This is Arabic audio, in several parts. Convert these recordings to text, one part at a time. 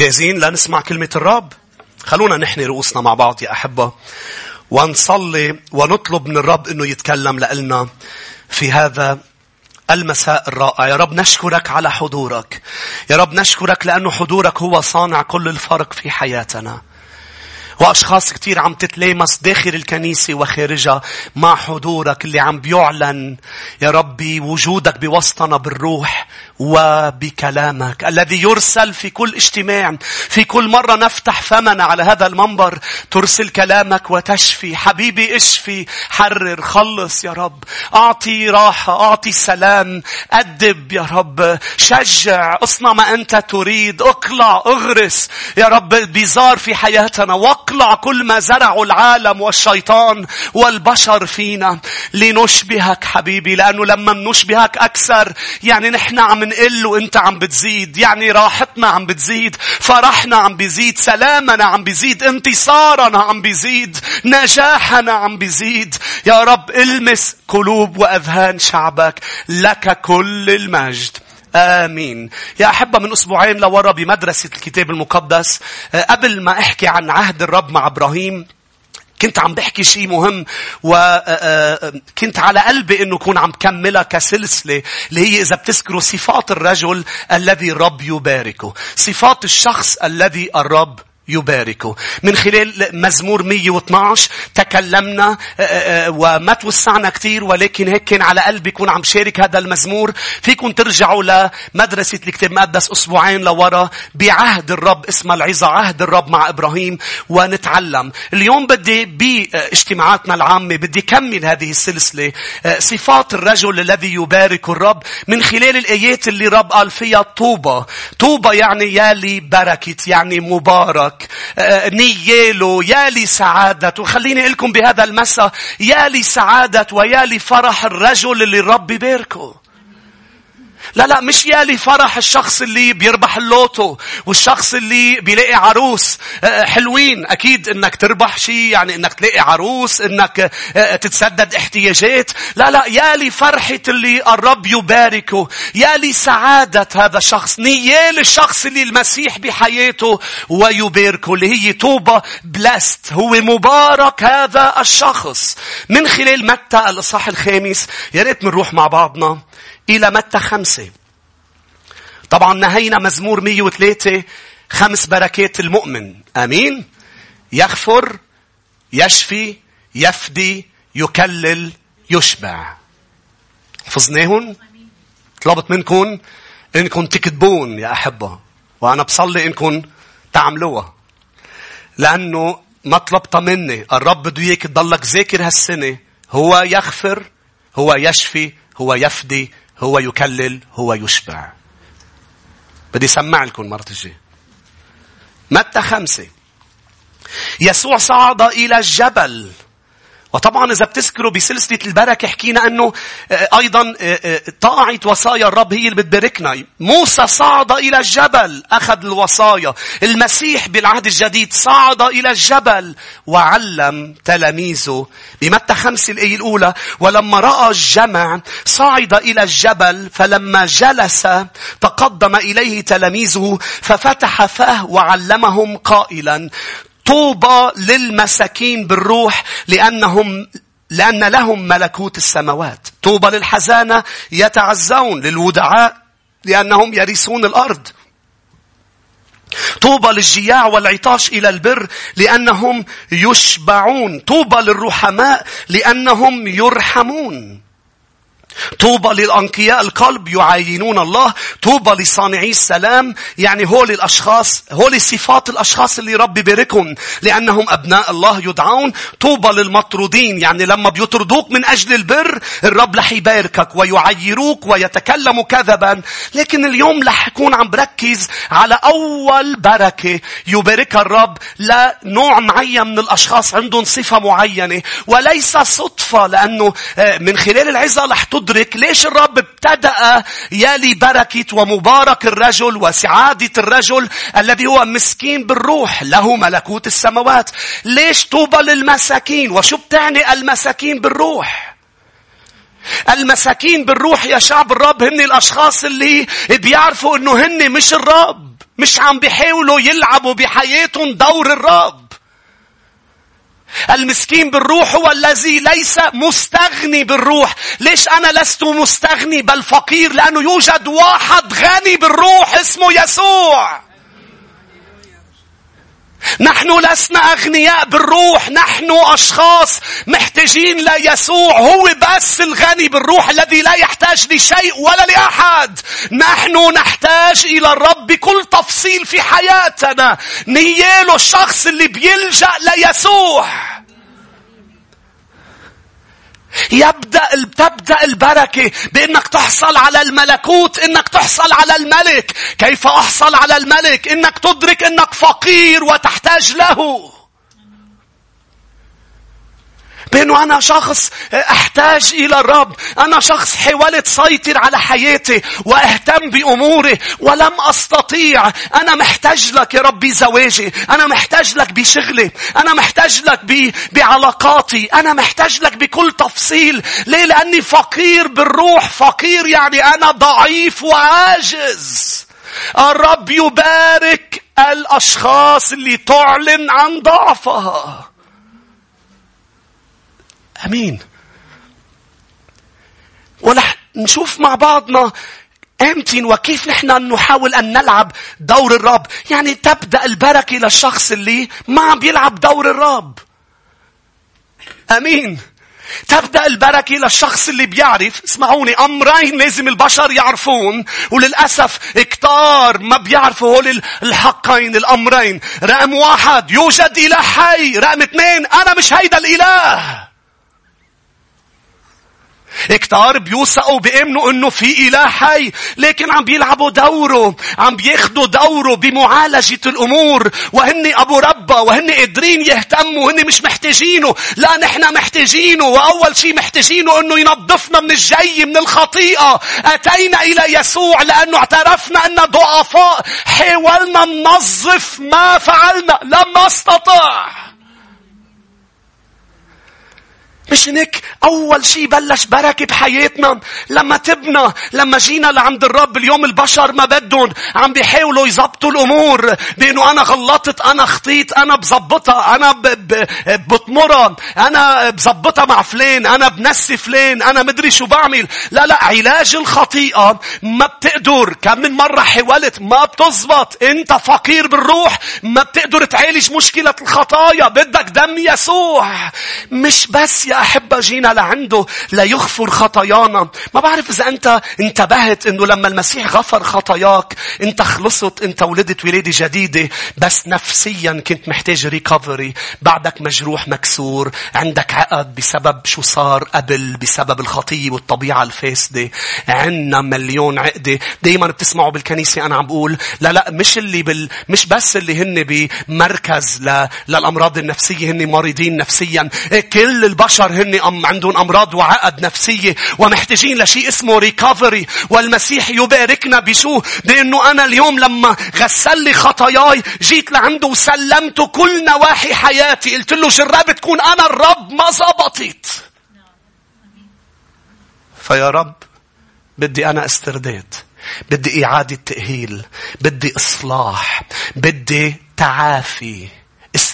جاهزين لنسمع كلمة الرب؟ خلونا نحني رؤوسنا مع بعض يا أحبة ونصلي ونطلب من الرب أنه يتكلم لنا في هذا المساء الرائع. يا رب نشكرك على حضورك. يا رب نشكرك لأنه حضورك هو صانع كل الفرق في حياتنا. وأشخاص كتير عم تتلامس داخل الكنيسة وخارجها مع حضورك اللي عم بيعلن يا ربي وجودك بوسطنا بالروح وبكلامك الذي يرسل في كل اجتماع في كل مرة نفتح فمنا على هذا المنبر ترسل كلامك وتشفي. حبيبي اشفي حرر خلص يا رب. أعطي راحة أعطي سلام. أدب يا رب. شجع اصنع ما أنت تريد. اقلع اغرس. يا رب بيزار في حياتنا. واقلع كل ما زرعه العالم والشيطان والبشر فينا. لنشبهك حبيبي لأنه لما نشبهك أكثر يعني نحن عم نقل وإنت عم بتزيد. يعني راحتنا عم بتزيد فرحنا عم بيزيد سلامنا عم بيزيد انتصارنا عم بيزيد نجاحنا عم بيزيد. يا رب المس قلوب وأذهان شعبك لك كل المجد. آمين. يا أحبة من أسبوعين لورا بمدرسة الكتاب المقدس قبل ما أحكي عن عهد الرب مع إبراهيم كنت عم بحكي شيء مهم وكنت على قلبي إنه كون عم كملها كسلسلة اللي هي إذا بتذكروا صفات الرجل الذي الرب يباركه. صفات الشخص الذي الرب يباركه. من خلال مزمور 112 تكلمنا وما توسعنا كثير ولكن هيك كان على قلبي كون عم شارك هذا المزمور. فيكم ترجعوا لمدرسة الكتاب المقدس أسبوعين لورا بعهد الرب اسمها العظة عهد الرب مع إبراهيم ونتعلم. اليوم بدي باجتماعاتنا العامة بدي كمل هذه السلسلة صفات الرجل الذي يبارك الرب من خلال الآيات اللي الرب قال فيها طوبة. طوبة يعني يالي بركة يعني مبارك. نياله يا لي سعادة. وخليني أقول لكم بهذا المساء يا لي سعادة ويا لي فرح الرجل اللي الرب يباركه لا لا مش يالي فرح الشخص اللي بيربح اللوتو والشخص اللي بيلاقي عروس. حلوين. أكيد إنك تربح شيء يعني إنك تلاقي عروس إنك تتسدد احتياجات. لا لا يالي فرحة اللي الرب يباركه. يالي سعادة هذا الشخص. نيال الشخص اللي المسيح بحياته ويباركه اللي هي توبة بلاست هو مبارك هذا الشخص. من خلال متى الإصحاح الخامس؟ يا ريت بنروح مع بعضنا. إلى متى خمسة. طبعا نهينا مزمور 103 خمس بركات المؤمن. أمين؟ يغفر، يشفي، يفدي، يكلل، يشبع. حفظناهن؟ طلبت منكم انكم تكتبون يا أحبة. وأنا بصلي انكم تعملوها. لأنه ما طلبتها مني. الرب بده إياك تضلك ذاكر هالسنة. هو يغفر، هو يشفي، هو يفدي، هو يكلل هو يشبع. بدي سمع لكم مرة الجاية متى خمسة؟ يسوع صعد إلى الجبل. وطبعا إذا بتذكروا بسلسلة البركة حكينا أنه أيضا طاعة وصايا الرب هي اللي بتباركنا. موسى صعد إلى الجبل أخذ الوصايا. المسيح بالعهد الجديد صعد إلى الجبل وعلم تلاميذه. بمتى خمسة الآية الأولى ولما رأى الجمع صعد إلى الجبل فلما جلس تقدم إليه تلاميذه ففتح فاه وعلمهم قائلا طوبى للمساكين بالروح لأنهم لأن لهم ملكوت السماوات. طوبى للحزانة يتعزون للودعاء لأنهم يرثون الأرض. طوبى للجياع والعطاش إلى البر لأنهم يشبعون. طوبى للرحماء لأنهم يرحمون. طوبى للأنقياء القلب يعاينون الله. طوبى لصانعي السلام. يعني هول الأشخاص, هول صفات الأشخاص اللي رب بيباركهم. لأنهم أبناء الله يدعون. طوبى للمطرودين. يعني لما بيطردوك من أجل البر, الرب رح يباركك ويعيروك ويتكلموا كذبا. لكن اليوم رح أكون عم بركز على أول بركة يباركها الرب لنوع معين من الأشخاص عندهم صفة معينة. وليس صدفة لأنه من خلال العظة رح تدرك ليش الرب ابتدأ يالي بركة ومبارك الرجل وسعادة الرجل الذي هو مسكين بالروح له ملكوت السماوات. ليش طوبى للمساكين؟ وشو بتعني المساكين بالروح؟ المساكين بالروح يا شعب الرب هن الأشخاص اللي بيعرفوا أنه هن مش الرب. مش عم بيحاولوا يلعبوا بحياتهم دور الرب. المسكين بالروح هو الذي ليس مستغني بالروح. ليش أنا لست مستغني بل فقير؟ لأنه يوجد واحد غني بالروح اسمه يسوع. نحن لسنا أغنياء بالروح نحن أشخاص محتاجين ليسوع هو بس الغني بالروح الذي لا يحتاج لشيء ولا لأحد. نحن نحتاج إلى الرب بكل تفصيل في حياتنا. نياله الشخص اللي بيلجأ ليسوع. يبدأ تبدأ البركة بأنك تحصل على الملكوت إنك تحصل على الملك. كيف أحصل على الملك؟ إنك تدرك إنك فقير وتحتاج له. بأنه أنا شخص أحتاج إلى الرب. أنا شخص حاولت سيطر على حياتي وأهتم بأموري ولم أستطيع. أنا محتاج لك يا ربي زواجي. أنا محتاج لك بشغلي. أنا محتاج لك ب... بعلاقاتي. أنا محتاج لك بكل تفصيل. ليه؟ لأني فقير بالروح. فقير يعني أنا ضعيف وعاجز. الرب يبارك الأشخاص اللي تعلن عن ضعفها. آمين. ورح نشوف مع بعضنا إمتى وكيف نحن نحاول أن نلعب دور الرب. يعني تبدأ البركة للشخص اللي ما عم بيلعب دور الرب. آمين. تبدأ البركة للشخص اللي بيعرف اسمعوني أمرين لازم البشر يعرفون وللأسف كتار ما بيعرفوا هول الحقين الأمرين. رقم واحد يوجد إله حي. رقم اثنين أنا مش هيدا الإله. كتار بيوثقوا بيأمنوا إنه في إله حي لكن عم بيلعبوا دوره عم بياخدوا دوره بمعالجة الأمور وهن أبو ربا وهن قادرين يهتموا هن مش محتاجينه لا نحن محتاجينه وأول شيء محتاجينه إنه ينظفنا من الجي من الخطيئة. أتينا إلى يسوع لأنه اعترفنا أن ضعفاء حاولنا ننظف ما فعلنا لم نستطع. مش هيك أول شيء بلش بركة بحياتنا. لما تبنى لما جينا لعند الرب اليوم البشر ما بدهم عم بيحاولوا يزبطوا الأمور. بأنه أنا غلطت أنا خطيت أنا بزبطها أنا بطمرها أنا بزبطها مع فلان أنا بنسي فلان أنا مدري شو بعمل. لا لا علاج الخطيئة ما بتقدر. كم من مرة حاولت ما بتزبط. أنت فقير بالروح ما بتقدر تعالج مشكلة الخطايا. بدك دم يسوع. مش بس يا أحبة جينا لعنده ليغفر خطايانا. ما بعرف إذا أنت انتبهت إنه لما المسيح غفر خطاياك أنت خلصت أنت ولدت ولادة جديدة بس نفسيا كنت محتاج ريكفري بعدك مجروح مكسور عندك عقد بسبب شو صار قبل بسبب الخطية والطبيعة الفاسدة. عنا مليون عقدة. دايما بتسمعوا بالكنيسة أنا عم بقول لا لا مش اللي بال مش بس اللي هن بمركز ل... للأمراض النفسية هن مريضين نفسيا. كل البشر الكبار هن أم عندهم أمراض وعقد نفسية ومحتاجين لشيء اسمه ريكفري والمسيح يباركنا بشو؟ بأنه أنا اليوم لما غسل لي خطاياي جيت لعنده وسلمته كل نواحي حياتي. قلت له جربت تكون أنا؟ الرب ما زبطت. فيا رب بدي أنا استرداد. بدي إعادة تأهيل. بدي إصلاح. بدي تعافي.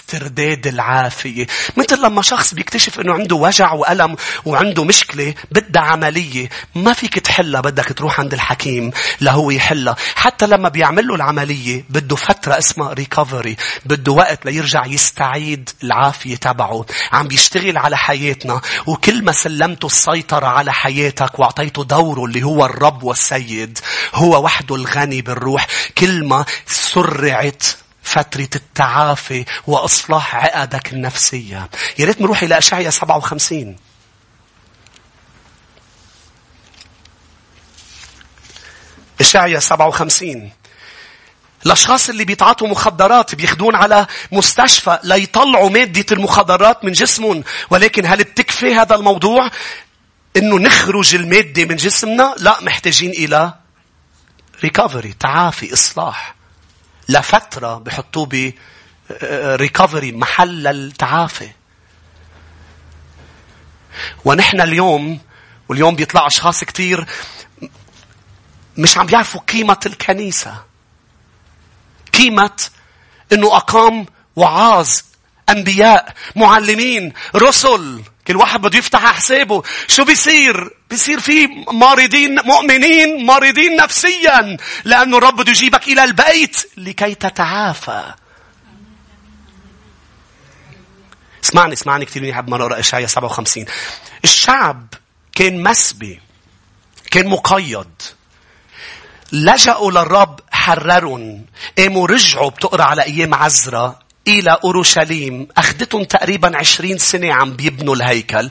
استرداد العافية. مثل لما شخص بيكتشف إنه عنده وجع وألم وعنده مشكلة بدها عملية ما فيك تحلها بدك تروح عند الحكيم لهو يحلها. حتى لما بيعمل له العملية بده فترة اسمها ريكفري. بده وقت ليرجع يستعيد العافية تبعه. عم بيشتغل على حياتنا وكل ما سلمته السيطرة على حياتك وأعطيته دوره اللي هو الرب والسيد هو وحده الغني بالروح كل ما سرعت فترة التعافي وإصلاح عقدك النفسية. يا ريت نروح إلى أشعيا 57. إشعيا 57. الأشخاص اللي بيتعاطوا مخدرات بياخدون على مستشفى ليطلعوا مادة المخدرات من جسمهم ولكن هل بتكفي هذا الموضوع إنه نخرج المادة من جسمنا لا محتاجين إلى recovery تعافي إصلاح لفترة بحطوه ب recovery محل التعافي. ونحن اليوم واليوم بيطلع أشخاص كتير مش عم بيعرفوا قيمة الكنيسة. قيمة إنه أقام وعاظ أنبياء معلمين رسل. كل واحد بده يفتح حسابه. شو بيصير؟ بيصير في مريضين مؤمنين مريضين نفسيا. لأنه الرب بده يجيبك إلى البيت لكي تتعافى. اسمعني اسمعني كثير منيح قبل ما نقرأ إشعياء 57 الشعب كان مسبي كان مقيد. لجأوا للرب حررهم. قاموا رجعوا بتقرأ على أيام عزرا. إلى أورشليم. أخذتهم تقريبا عشرين سنة عم بيبنوا الهيكل.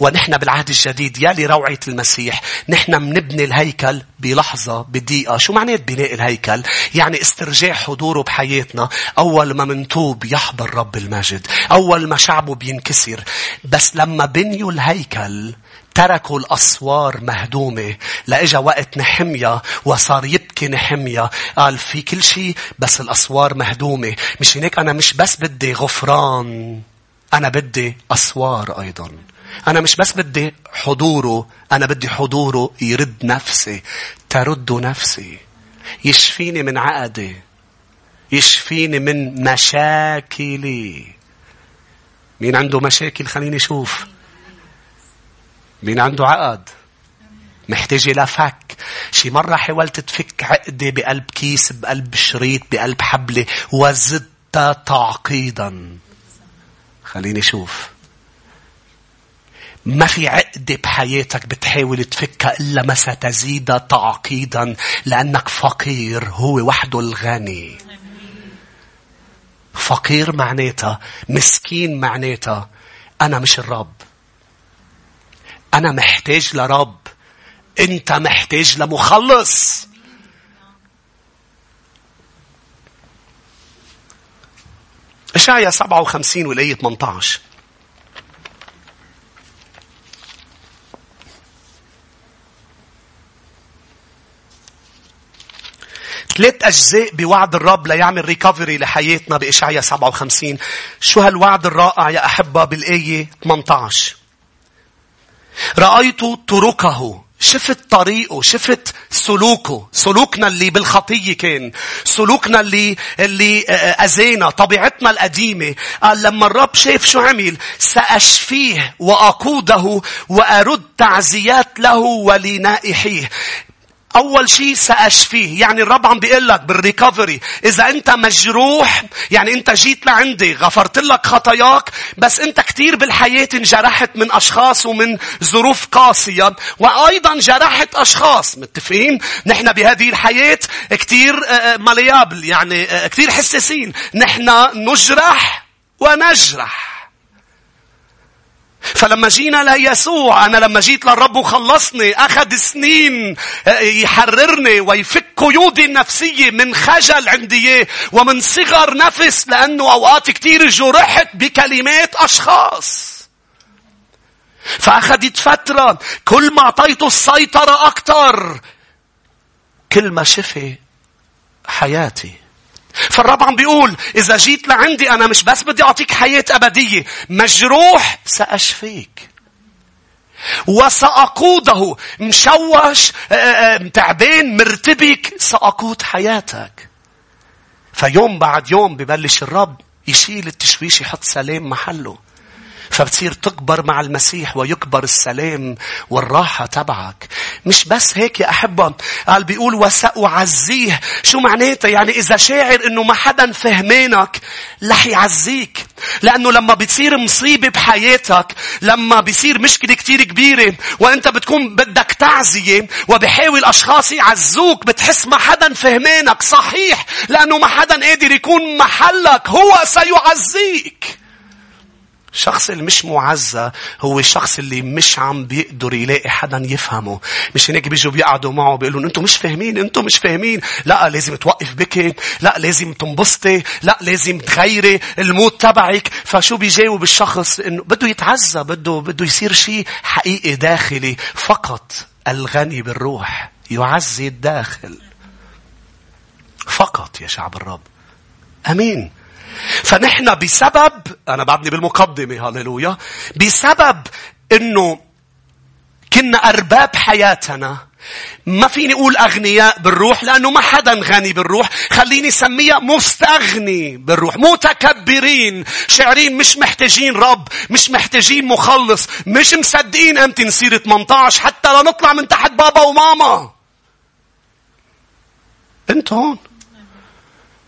ونحن بالعهد الجديد يا لروعة المسيح نحن منبني الهيكل بلحظة بدقيقة. شو معنى بناء الهيكل؟ يعني استرجاع حضوره بحياتنا. أول ما منتوب يحضر رب المجد. أول ما شعبه بينكسر. بس لما بنيوا الهيكل تركوا الأسوار مهدومة. لإجا وقت نحمية وصار يبكي نحمية قال في كل شيء بس الأسوار مهدومة. مش هيك أنا مش بس بدي غفران أنا بدي أسوار أيضا. أنا مش بس بدي حضوره أنا بدي حضوره يرد نفسي ترد نفسي. يشفيني من عقدي يشفيني من مشاكلي. مين عنده مشاكل؟ خليني أشوف. مين عنده عقد؟ محتاجة لفك شي مرة حاولت تفك عقدة بقلب كيس بقلب شريط بقلب حبلة وزدت تعقيدا. خليني شوف. ما في عقدة بحياتك بتحاول تفكها إلا ما ستزيد تعقيدا لأنك فقير هو وحده الغني. فقير معناتها مسكين معناتها. أنا مش الرب. أنا محتاج لرب. أنت محتاج لمخلص. إشعيا 57 والآية 18. ثلاث أجزاء بوعد الرب ليعمل ريكفري لحياتنا بإشعيا 57. شو هالوعد الرائع يا أحبة بالآية 18. رأيت طرقه. شفت طريقه. شفت سلوكه. سلوكنا اللي بالخطية كان. سلوكنا اللي اللي أذينا. طبيعتنا القديمة. قال لما الرب شاف شو عمل سأشفيه وأقوده وأرد تعزيات له ولنائحيه. أول شيء سأشفيه. يعني الرب عم بيقول لك بالريكفري. إذا أنت مجروح يعني أنت جيت لعندي غفرت لك خطاياك بس أنت كثير بالحياة انجرحت من أشخاص ومن ظروف قاسية وأيضا جرحت أشخاص. متفقين؟ نحن بهذه الحياة كثير آه، آه، مليابل يعني آه، كثير حساسين. نحن نجرح ونجرح. فلما جينا ليسوع أنا لما جيت للرب وخلصني أخذ سنين آه، يحررني ويفك قيودي النفسية من خجل عندي ومن صغر نفس لأنه أوقات كتير جرحت بكلمات أشخاص. فأخذت فترة كل ما أعطيته السيطرة أكثر كل ما شفي حياتي فالرب عم بيقول إذا جيت لعندي أنا مش بس بدي أعطيك حياة أبدية مجروح سأشفيك. وسأقوده مشوش آه، آه، تعبان مرتبك سأقود حياتك. فيوم بعد يوم ببلش الرب يشيل التشويش يحط سلام محله. فبتصير تكبر مع المسيح ويكبر السلام والراحة تبعك. مش بس هيك يا أحبة. قال بيقول وسأعزيه. شو معناته؟ يعني إذا شاعر إنه ما حدا فهمانك رح يعزيك. لأنه لما بتصير مصيبة بحياتك لما بيصير مشكلة كتير كبيرة وأنت بتكون بدك تعزية وبحاول أشخاص يعزوك بتحس ما حدا فهمانك صحيح لأنه ما حدا قادر يكون محلك هو سيعزيك. الشخص اللي مش معزى هو الشخص اللي مش عم بيقدر يلاقي حدا يفهمه. مش هيك بيجوا بيقعدوا معه بيقولوا أنتم مش فاهمين أنتم مش فاهمين. لا لازم توقف بكي. لا لازم تنبسطي. لا لازم تغيري المود تبعك. فشو بيجاوب الشخص انه بده يتعزى بده بده يصير شيء حقيقي داخلي فقط الغني بالروح يعزي الداخل. فقط يا شعب الرب. آمين. فنحن بسبب أنا بعدني بالمقدمة هاليلويا بسبب إنه كنا أرباب حياتنا ما فيني أقول أغنياء بالروح لأنه ما حدا غني بالروح. خليني سميها مستغني بالروح متكبرين شعرين مش محتاجين رب مش محتاجين مخلص مش مصدقين أمتى نصير 18 حتى لا نطلع من تحت بابا وماما. انت هون.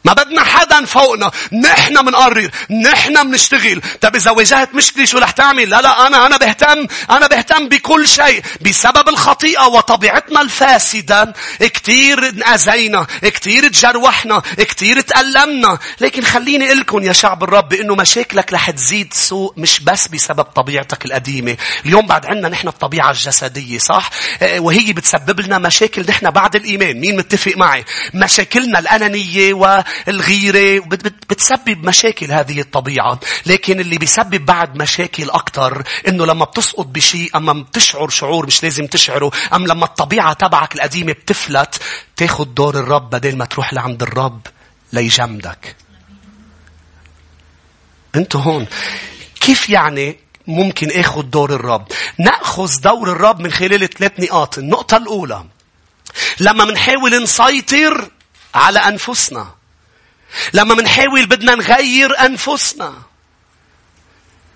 ما بدنا حدا فوقنا. نحن منقرر. نحن بنشتغل طب إذا واجهت مشكلة شو رح تعمل؟ لا لا أنا أنا بهتم. أنا بهتم بكل شيء. بسبب الخطيئة وطبيعتنا الفاسدة. كثير انأذينا كثير تجروحنا. كثير تألمنا. لكن خليني أقول لكم يا شعب الرب إنه مشاكلك رح تزيد سوء مش بس بسبب طبيعتك القديمة. اليوم بعد عندنا نحن الطبيعة الجسدية صح؟ آه، وهي بتسبب لنا مشاكل نحن بعد الإيمان. مين متفق معي؟ مشاكلنا الأنانية و الغيرة بتسبب مشاكل هذه الطبيعة. لكن اللي بيسبب بعد مشاكل أكتر إنه لما بتسقط بشيء أما بتشعر شعور مش لازم تشعره أم لما الطبيعة تبعك القديمة بتفلت تاخد دور الرب بدل ما تروح لعند الرب ليجمدك. أنت هون. كيف يعني ممكن اخذ دور الرب؟ نأخذ دور الرب من خلال ثلاث نقاط. النقطة الأولى لما منحاول نسيطر على أنفسنا. لما منحاول بدنا نغير أنفسنا.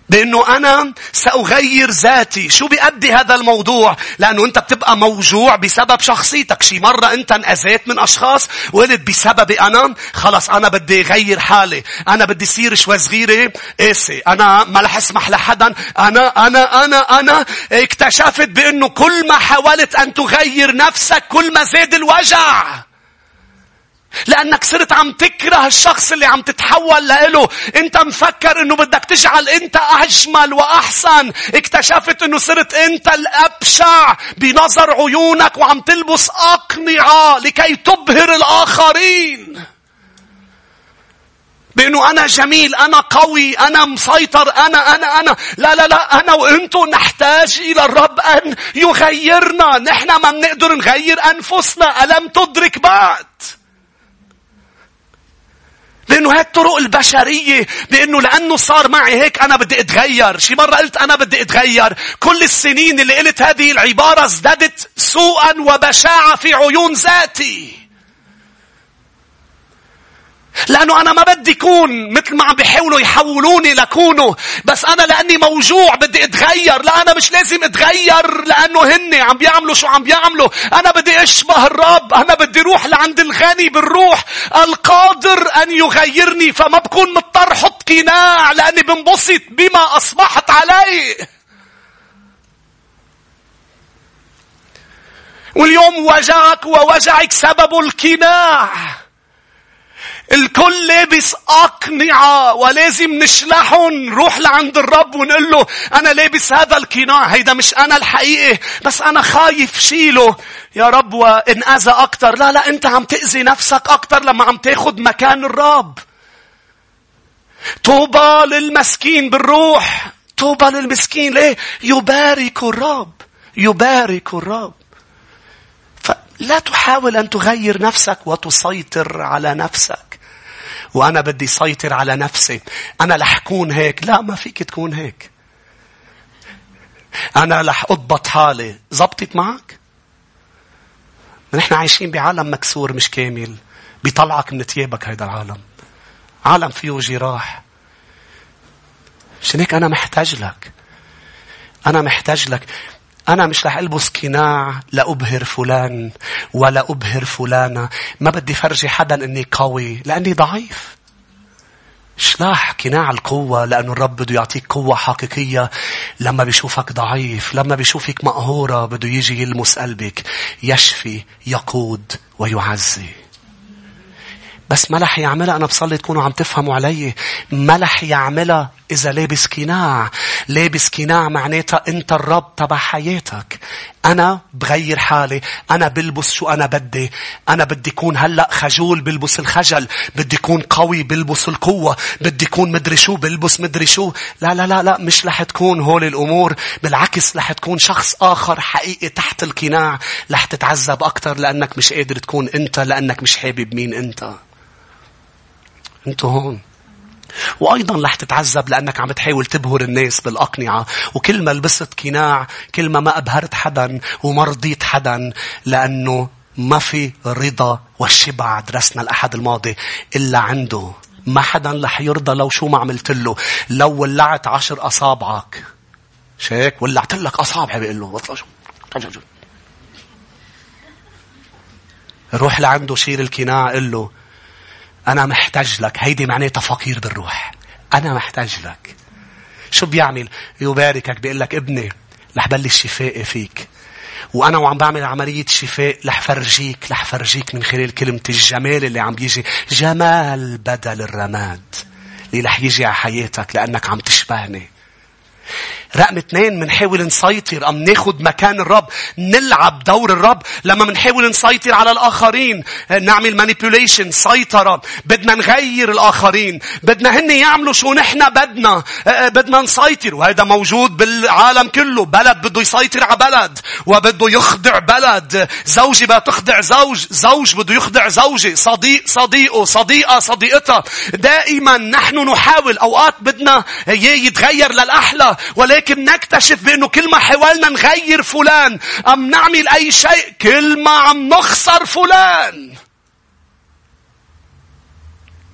بأنه أنا سأغير ذاتي. شو بيأدي هذا الموضوع؟ لأنه أنت بتبقى موجوع بسبب شخصيتك. شي مرة أنت انأذيت من أشخاص وقلت بسببي أنا خلص أنا بدي أغير حالي. أنا بدي صير شوي صغيرة قاسي. أنا ما رح أسمح لحدا. أنا أنا أنا أنا اكتشفت بأنه كل ما حاولت أن تغير نفسك كل ما زاد الوجع. لأنك صرت عم تكره الشخص اللي عم تتحول له. أنت مفكر أنه بدك تجعل أنت أجمل وأحسن. اكتشفت أنه صرت أنت الأبشع بنظر عيونك وعم تلبس أقنعة لكي تبهر الآخرين. بأنه أنا جميل، أنا قوي، أنا مسيطر، أنا أنا أنا. لا لا لا أنا وأنتو نحتاج إلى الرب أن يغيرنا. نحن ما بنقدر نغير أنفسنا. ألم تدرك بعد؟ لأنه هاي الطرق البشرية بأنه لأنه صار معي هيك أنا بدي أتغير. شي مرة قلت أنا بدي أتغير. كل السنين اللي قلت هذه العبارة ازددت سوءا وبشاعة في عيون ذاتي. لأنه أنا ما بدي كون مثل ما عم بيحاولوا يحولوني لكونه. بس أنا لأني موجوع بدي أتغير. لا أنا مش لازم أتغير لأنه هن عم بيعملوا شو عم بيعملوا. أنا بدي أشبه الرب. أنا بدي روح لعند الغني بالروح. القادر أن يغيرني. فما بكون مضطر حط قناع لأني بنبسط بما أصبحت عليه. واليوم وجعك ووجعك سبب القناع. الكل لابس أقنعة ولازم نشلحهم. نروح لعند الرب ونقول له أنا لابس هذا القناع. هيدا مش أنا الحقيقي بس أنا خايف شيله. يا رب وإن أذى أكتر. لا لا أنت عم تأذي نفسك أكتر لما عم تاخد مكان الرب. طوبى للمسكين بالروح. طوبى للمسكين. ليه؟ يبارك الرب. يبارك الرب. لا تحاول أن تغير نفسك وتسيطر على نفسك. وأنا بدي سيطر على نفسي. أنا رح أكون هيك. لا ما فيك تكون هيك. أنا رح أضبط حالي. زبطت معك؟ نحن عايشين بعالم مكسور مش كامل. بيطلعك من ثيابك هيدا العالم. عالم فيه جراح. عشان هيك أنا محتاج لك. أنا محتاج لك. أنا مش رح ألبس قناع لأبهر فلان ولا أبهر فلانة. ما بدي فرجي حدا أني قوي لأني ضعيف. شلاح قناع القوة لأنه الرب بده يعطيك قوة حقيقية. لما بيشوفك ضعيف لما بيشوفك مقهورة بده يجي يلمس قلبك. يشفي يقود ويعزي. بس ما رح يعملها. أنا بصلي تكونوا عم تفهموا علي. ما رح يعملها إذا لابس قناع لابس قناع معناتها أنت الرب تبع حياتك. أنا بغير حالي. أنا بلبس شو أنا بدي. أنا بدي كون هلأ خجول بلبس الخجل. بدي كون قوي بلبس القوة. بدي كون مدري شو بلبس مدري شو. لا لا لا لا مش رح تكون هول الأمور. بالعكس رح تكون شخص آخر حقيقي تحت القناع رح تتعذب أكتر لأنك مش قادر تكون أنت لأنك مش حابب مين أنت. أنتوا هون. وأيضا رح تتعذب لأنك عم تحاول تبهر الناس بالأقنعة. وكل ما لبست قناع كل ما ما أبهرت حدا وما رضيت حدا لأنه ما في رضا والشبع درسنا الأحد الماضي إلا عنده. ما حدا رح يرضى لو شو ما عملت له. لو ولعت عشر أصابعك. شيك؟ ولعت لك أصابعي بيقول له. روح لعنده شيل الكناع قل له. أنا محتاج لك. هيدي معناتها فقير بالروح. أنا محتاج لك. شو بيعمل؟ يباركك بيقول لك ابني رح بلش شفائي فيك. وأنا وعم بعمل عملية شفاء رح فرجيك رح فرجيك من خلال كلمة الجمال اللي عم بيجي. جمال بدل الرماد. اللي رح يجي على حياتك لأنك عم تشبهني رقم اثنين منحاول نسيطر. أم ناخد مكان الرب نلعب دور الرب. لما منحاول نسيطر على الآخرين نعمل manipulation سيطرة. بدنا نغير الآخرين. بدنا هن يعملوا شو نحن بدنا. بدنا نسيطر. وهذا موجود بالعالم كله. بلد بده يسيطر على بلد وبده يخضع بلد. زوجي بدها تخضع زوج زوج بده يخضع زوجي. صديق صديقه صديقة صديقتها. دائما نحن نحاول. أوقات بدنا يتغير للأحلى ولكن ولكن نكتشف بأنه كل ما حاولنا نغير فلان أم نعمل أي شيء كل ما عم نخسر فلان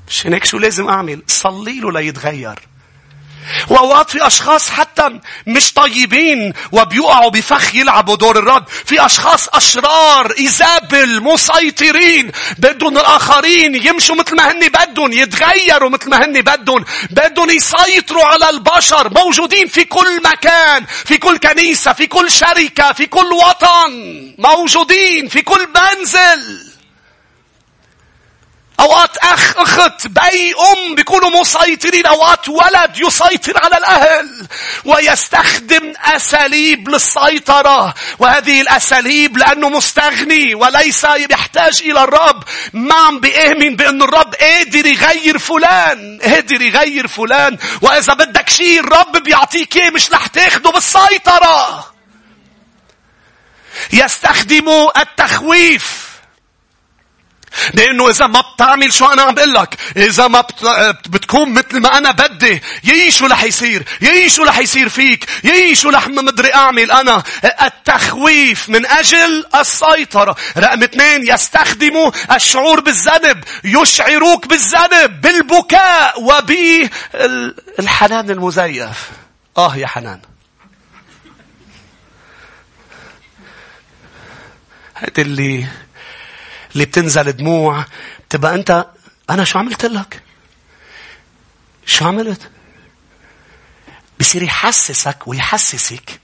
مشان هيك شو لازم أعمل؟ صلي له ليتغير. وأوقات في أشخاص حتى مش طيبين وبيقعوا بفخ يلعبوا دور الرب. في أشخاص أشرار إيزابل مسيطرين بدهم الآخرين يمشوا مثل ما هن بدهم يتغيروا مثل ما هن بدهم بدهم يسيطروا على البشر موجودين في كل مكان في كل كنيسة في كل شركة في كل وطن موجودين في كل منزل أوقات أخ أخت بأي أم بيكونوا مسيطرين أوقات ولد يسيطر على الأهل ويستخدم أساليب للسيطرة. وهذه الأساليب لأنه مستغني وليس يحتاج إلى الرب. ما عم بيآمن بأن الرب قادر يغير فلان قادر يغير فلان. وإذا بدك شيء الرب بيعطيك إيه مش رح تاخده بالسيطرة. يستخدم التخويف لأنه إذا ما بتعمل شو أنا عم بقول لك؟ إذا ما بتكون مثل ما أنا بدي يي شو رح يصير يي شو رح يصير فيك يي شو رح مدري أعمل أنا. التخويف من أجل السيطرة. رقم اثنين يستخدموا الشعور بالذنب يشعروك بالذنب بالبكاء وبالحنان المزيف. آه يا حنان. هذا اللي اللي بتنزل دموع تبقى أنت أنا شو عملت لك؟ شو عملت؟ بصير يحسسك ويحسسك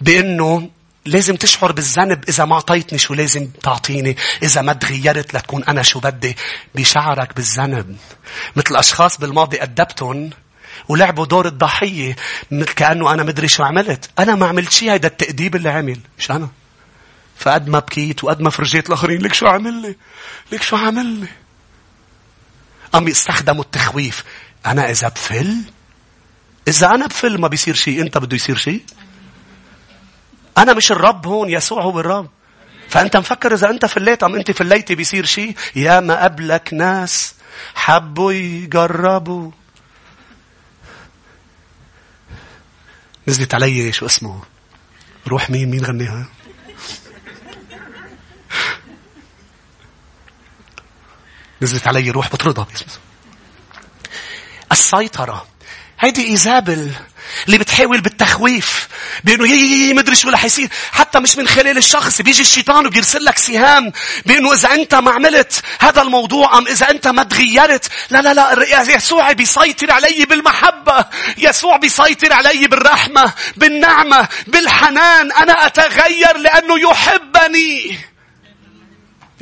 بأنه لازم تشعر بالذنب إذا ما أعطيتني شو لازم تعطيني. إذا ما تغيرت لتكون أنا شو بدي. بشعرك بالذنب. مثل أشخاص بالماضي أدبتهم ولعبوا دور الضحية. كأنه أنا مدري شو عملت. أنا ما عملت شيء هيدا التأديب اللي عمل. مش أنا. فقد ما بكيت وقد ما فرجيت الآخرين. لك شو عمل لي؟ لك شو عمل لي؟ أم يستخدموا التخويف. أنا إذا بفل إذا أنا بفل ما بيصير شيء أنت بده يصير شيء أنا مش الرب هون يسوع هو الرب. فأنت مفكر إذا أنت فليت أم أنت فليتي بيصير شيء يا ما قبلك ناس حبوا يجربوا. نزلت علي شو اسمه؟ روح مين؟ مين غنيها؟ نزلت علي روح بطردها باسم السيطرة. هيدي إيزابل اللي بتحاول بالتخويف بأنه يي مدري شو رح يصير. حتى مش من خلال الشخص بيجي الشيطان وبيرسل لك سهام بأنه إذا أنت ما عملت هذا الموضوع أم إذا أنت ما تغيرت. لا لا لا يسوع بيسيطر علي بالمحبة. يسوع بيسيطر علي بالرحمة بالنعمة بالحنان. أنا أتغير لأنه يحبني.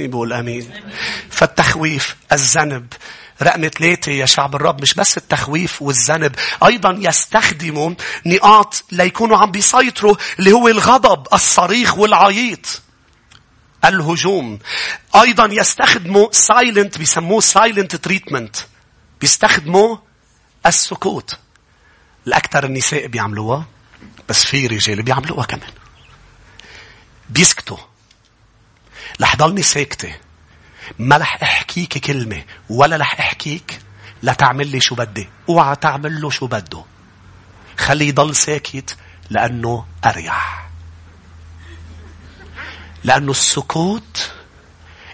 مين بقول امين فالتخويف الذنب. رقم ثلاثة يا شعب الرب مش بس التخويف والذنب أيضا يستخدموا نقاط ليكونوا عم بيسيطروا اللي هو الغضب الصريخ والعييط. الهجوم. أيضا يستخدموا silent بيسموه silent treatment بيستخدموا السكوت. الأكثر النساء بيعملوها بس في رجال بيعملوها كمان. بيسكتوا. رح ضلني ساكتة. ما رح أحكيك كلمة ولا رح أحكيك لا تعمل لي شو بدي. اوعى تعمل له شو بده. خليه يضل ساكت لأنه أريح. لأنه السكوت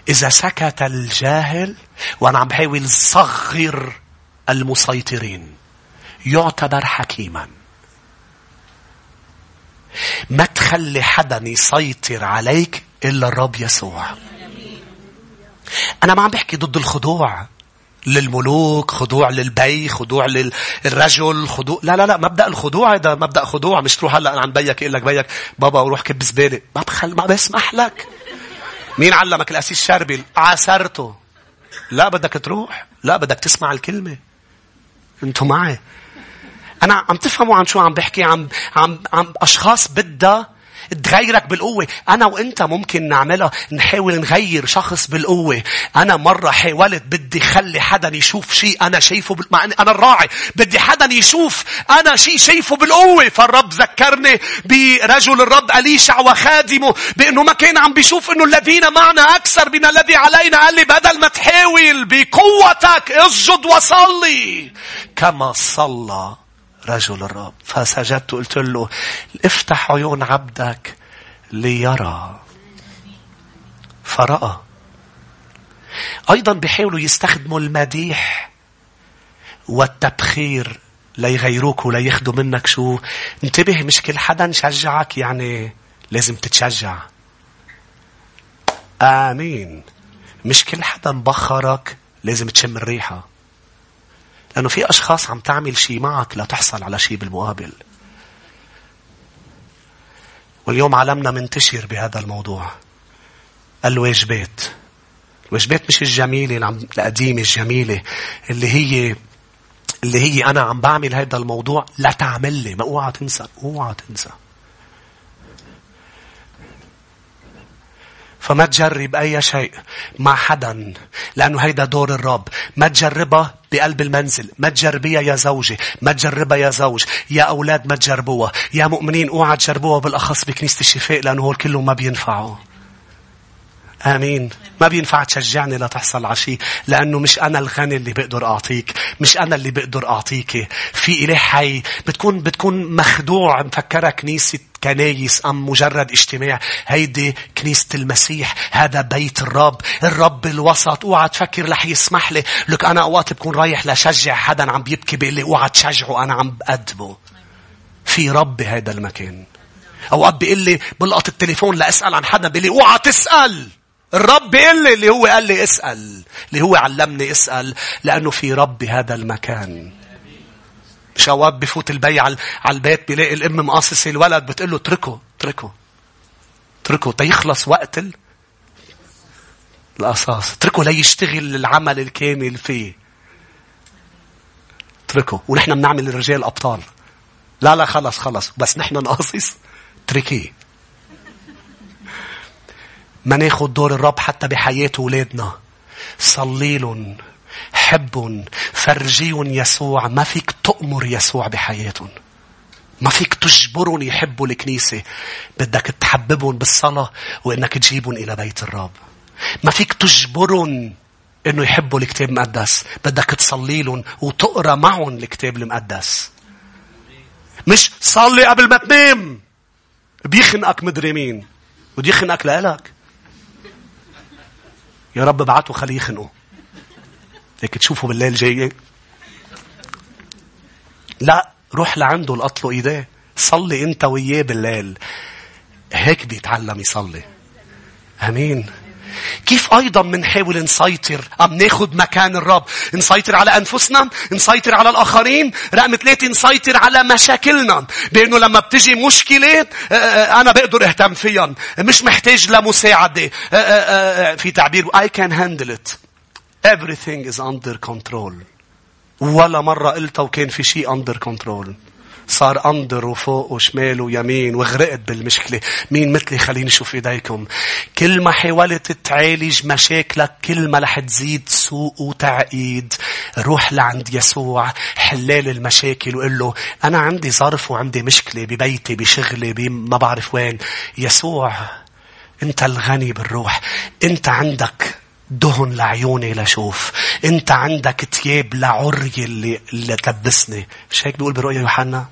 إذا سكت الجاهل وأنا عم بحاول صغر المسيطرين يعتبر حكيما. ما تخلي حدا يسيطر عليك إلا الرب يسوع. أنا ما عم بحكي ضد الخضوع للملوك خضوع للبي خضوع للرجل خضوع لا لا لا مبدأ الخضوع هذا مبدأ خضوع. مش تروح هلأ عند بيك يقول لك بيك بابا وروح كب زبالة ما بخل ما بسمح لك. مين علمك الأسيس شربل عسرته لا بدك تروح لا بدك تسمع الكلمة. أنتوا معي. أنا عم تفهموا عن شو عم بحكي؟ عم عم عم أشخاص بدها تغيرك بالقوة. أنا وأنت ممكن نعملها نحاول نغير شخص بالقوة. أنا مرة حاولت بدي خلي حدا يشوف شيء أنا شايفه بال... أنا الراعي. بدي حدا يشوف أنا شيء شايفه بالقوة. فالرب ذكرني برجل الرب أليشع وخادمه بأنه ما كان عم بيشوف أنه الذين معنا أكثر من الذي علينا. قال لي بدل ما تحاول بقوتك اسجد وصلي كما صلى رجل الرب. فسجدت قلت له افتح عيون عبدك ليرى. فرأى. أيضا بيحاولوا يستخدموا المديح والتبخير ليغيروك ولياخدوا منك شو. انتبه مش كل حدا شجعك يعني لازم تتشجع. آمين. مش كل حدا بخرك لازم تشم الريحة. لأنه في أشخاص عم تعمل شيء معك لا تحصل على شيء بالمقابل. واليوم عالمنا منتشر بهذا الموضوع. الواجبات. الواجبات مش الجميلة القديمة الجميلة اللي هي اللي هي أنا عم بعمل هذا الموضوع لا تعمل لي ما اوعى تنسى اوعى تنسى. فما تجرب أي شيء مع حدا لأنه هيدا دور الرب. ما تجربها بقلب المنزل. ما تجربيها يا زوجي ما تجربها يا زوج. يا أولاد ما تجربوها. يا مؤمنين أوعى تجربوها بالأخص بكنيسة الشفاء لأنه هول كلهم ما بينفعوا. آمين. ما بينفع تشجعني لتحصل على شيء لأنه مش أنا الغني اللي بقدر أعطيك. مش أنا اللي بقدر أعطيك في إله حي. بتكون بتكون مخدوع. مفكرة كنيسة كنايس أم مجرد اجتماع. هيدي كنيسة المسيح هذا بيت الرب. الرب الوسط أوعى تفكر رح يسمح لي. لك أنا أوقات بكون رايح لشجع حدا عم بيبكي بيقول لي أوعى تشجعه أنا عم بقدمه. في رب بهذا المكان. أوقات بيقول لي بلقط التليفون لأسأل عن حدا بيقول لي أوعى تسأل. الرب اللي, اللي هو قال لي اسأل اللي هو علمني اسأل. لأنه في رب هذا المكان. شواب بفوت البي على البيت بيلاقي الأم مقصصة الولد بتقول له اتركه اتركه اتركه. تيخلص وقت القصاص. اتركه ليشتغل العمل الكامل فيه. اتركه. ونحن بنعمل الرجال أبطال. لا لا خلص خلص. بس نحن نقصص. اتركيه. ما ناخد دور الرب حتى بحياة أولادنا. صلي لهم. حبهم فرجيهم يسوع ما فيك تأمر يسوع بحياتهم ما فيك تجبرهم يحبوا الكنيسة. بدك تحببهم بالصلاة وإنك تجيبهم إلى بيت الرب. ما فيك تجبرهم إنه يحبوا الكتاب المقدس. بدك تصلي لهم وتقرأ معهم الكتاب المقدس. مش صلي قبل ما تنام. بيخنقك مدري مين. ودي يخنقك لإلك. يا رب ابعته خليه يخنقه. هيك تشوفه بالليل جاي لا روح لعنده لقط له إيديه. صلي أنت وياه بالليل. هيك بيتعلم يصلي. آمين. كيف أيضا منحاول نسيطر؟ أم ناخد مكان الرب؟ نسيطر على أنفسنا؟ نسيطر على الآخرين؟ رقم ثلاثة نسيطر على مشاكلنا. بأنه لما بتجي مشكلة آه، آه، أنا بقدر أهتم فيها مش محتاج لمساعدة. آه، في تعبير I can handle it. Everything is under control. ولا مرة قلتها وكان في شيء under control. صار أندر وفوق وشمال ويمين وغرقت بالمشكلة. مين مثلي؟ خليني شوف إيديكم. كل ما حاولت تعالج مشاكلك كل ما رح تزيد سوء وتعقيد. روح لعند يسوع حلال المشاكل وقل له أنا عندي ظرف وعندي مشكلة ببيتي بشغلي ما بعرف وين. يسوع أنت الغني بالروح. أنت عندك دهن لعيوني لشوف أنت عندك تياب لعري اللي, اللي تلبسني. مش هيك بيقول برؤيا يوحنا؟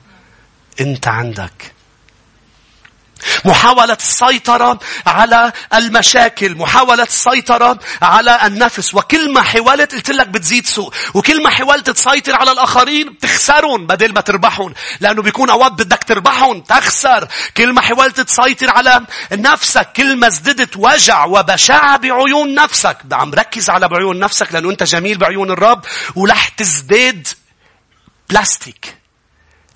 أنت عندك محاولة السيطرة على المشاكل محاولة السيطرة على النفس. وكل ما حاولت قلت لك بتزيد سوء وكل ما حاولت تسيطر على الآخرين بتخسرهم بدل ما تربحهم لأنه بيكون أوقات بدك تربحهم تخسر. كل ما حاولت تسيطر على نفسك كل ما ازددت وجع وبشاعة بعيون نفسك. عم ركز على بعيون نفسك لأنه أنت جميل بعيون الرب ولح تزداد بلاستيك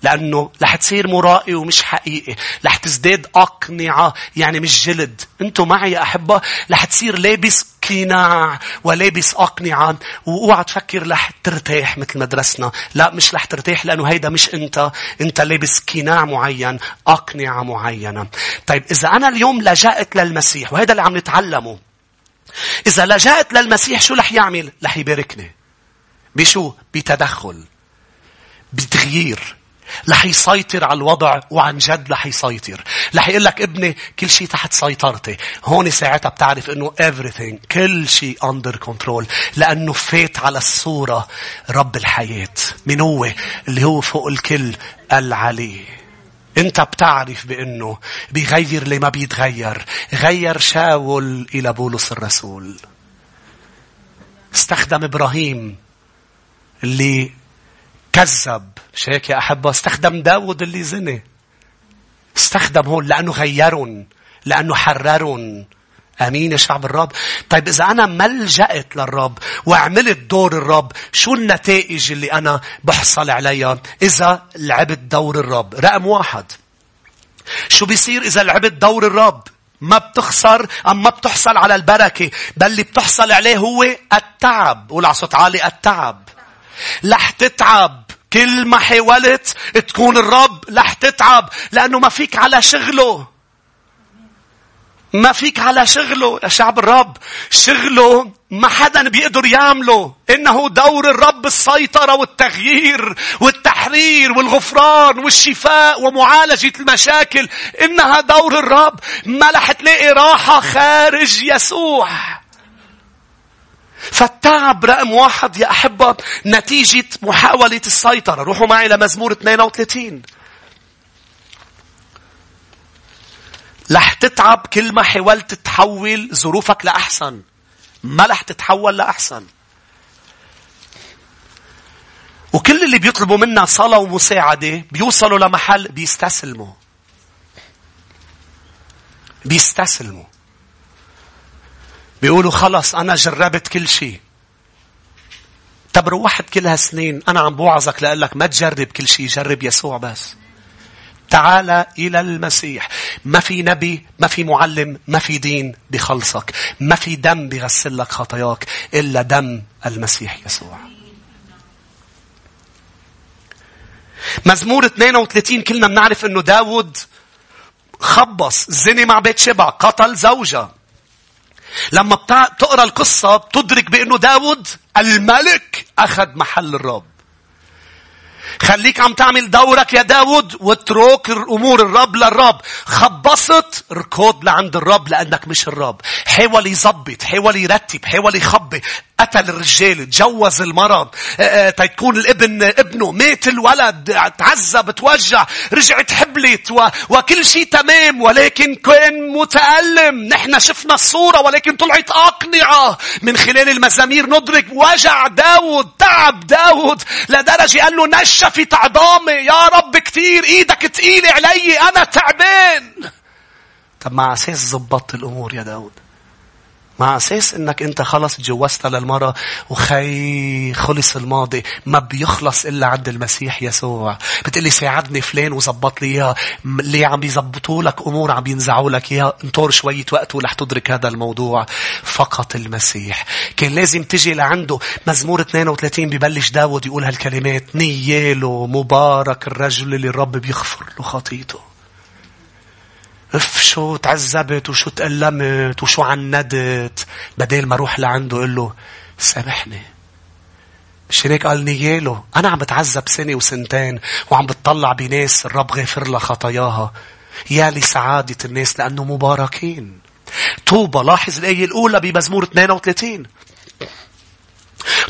لأنه رح تصير مرائي ومش حقيقي. رح تزداد أقنعة يعني مش جلد. أنتوا معي يا أحبة رح تصير لابس قناع ولابس أقنعة وأوعى تفكر رح ترتاح مثل مدرسنا. لا مش رح ترتاح لأنه هيدا مش أنت. أنت لابس قناع معين. أقنعة معينة. طيب إذا أنا اليوم لجأت للمسيح وهذا اللي عم نتعلمه. إذا لجأت للمسيح شو رح يعمل؟ رح يباركني. بشو؟ بتدخل. بتغيير رح يسيطر على الوضع وعن جد رح يسيطر. رح يقول لك ابني كل شيء تحت سيطرتي. هون ساعتها بتعرف إنه everything كل شيء under control. لأنه فات على الصورة رب الحياة. من هو اللي هو فوق الكل العلي. انت بتعرف بإنه بيغير اللي ما بيتغير. غير شاول إلى بولس الرسول. استخدم إبراهيم اللي كذب. مش هيك يا أحبة؟ استخدم داود اللي زني. استخدم هون لأنه غيرون لأنه حررون. أمين يا شعب الرب. طيب إذا أنا ملجأت للرب وعملت دور الرب شو النتائج اللي أنا بحصل عليها؟ إذا لعبت دور الرب. رقم واحد. شو بيصير إذا لعبت دور الرب؟ ما بتخسر أم ما بتحصل على البركة؟ بل اللي بتحصل عليه هو التعب. قول على صوت عالي التعب. لح تتعب. كل ما حاولت تكون الرب لح تتعب. لأنه ما فيك على شغله. ما فيك على شغله يا شعب الرب. شغله ما حدا بيقدر يعمله. إنه دور الرب السيطرة والتغيير والتحرير والغفران والشفاء ومعالجة المشاكل. إنها دور الرب. ما رح تلاقي راحة خارج يسوع. فالتعب رقم واحد يا أحبة نتيجة محاولة السيطرة. روحوا معي لمزمور 32. رح تتعب كل ما حاولت تحول ظروفك لأحسن. ما رح تتحول لأحسن. وكل اللي بيطلبوا منا صلاة ومساعدة بيوصلوا لمحل بيستسلموا. بيستسلموا. بيقولوا خلص أنا جربت كل شيء. طب روحت كل هالسنين أنا عم بوعظك لأقول لك ما تجرب كل شيء جرب يسوع بس. تعال إلى المسيح. ما في نبي، ما في معلم، ما في دين بخلصك. ما في دم بيغسل لك خطاياك إلا دم المسيح يسوع. مزمور 32 كلنا بنعرف إنه داود خبص زني مع بيت شبع قتل زوجة لما بتقرأ القصة بتدرك بأنه داود الملك أخذ محل الرب. خليك عم تعمل دورك يا داود واترك الأمور الرب للرب. خبصت ركض لعند الرب لأنك مش الرب. حاول يظبط، حاول يرتب، حاول يخبي. قتل الرجال، تجوز المرض، آه، آه، تكون الابن ابنه، مات الولد، تعذب، توجع، رجعت حبلت و... وكل شيء تمام ولكن كان متألم. نحن شفنا الصورة ولكن طلعت أقنعة. من خلال المزامير ندرك وجع داود، تعب داود لدرجة قال له نشفت عظامي يا رب كثير إيدك تقيلة علي أنا تعبان. طب مع أساس زبطت الأمور يا داود. مع أساس إنك أنت خلص تجوزت للمرة وخي خلص الماضي ما بيخلص إلا عند المسيح يسوع. بتقلي ساعدني فلان وزبط لي إياها. ليه عم بيزبطوا لك أمور عم بينزعوا لك إياها. انطر شوية وقت ولح تدرك هذا الموضوع. فقط المسيح. كان لازم تجي لعنده. مزمور 32 ببلش داود يقول هالكلمات. نياله مبارك الرجل اللي الرب بيغفر له خطيته. اف شو تعذبت وشو تألمت وشو عندت. بدل ما أروح لعنده أقول له سامحني. مش هيك قال نياله؟ أنا عم بتعذب سنة وسنتين وعم بتطلع بناس الرب غافر لها خطاياها. يا لسعادة الناس لأنه مباركين. طوبى لاحظ الآية الأولى بمزمور 32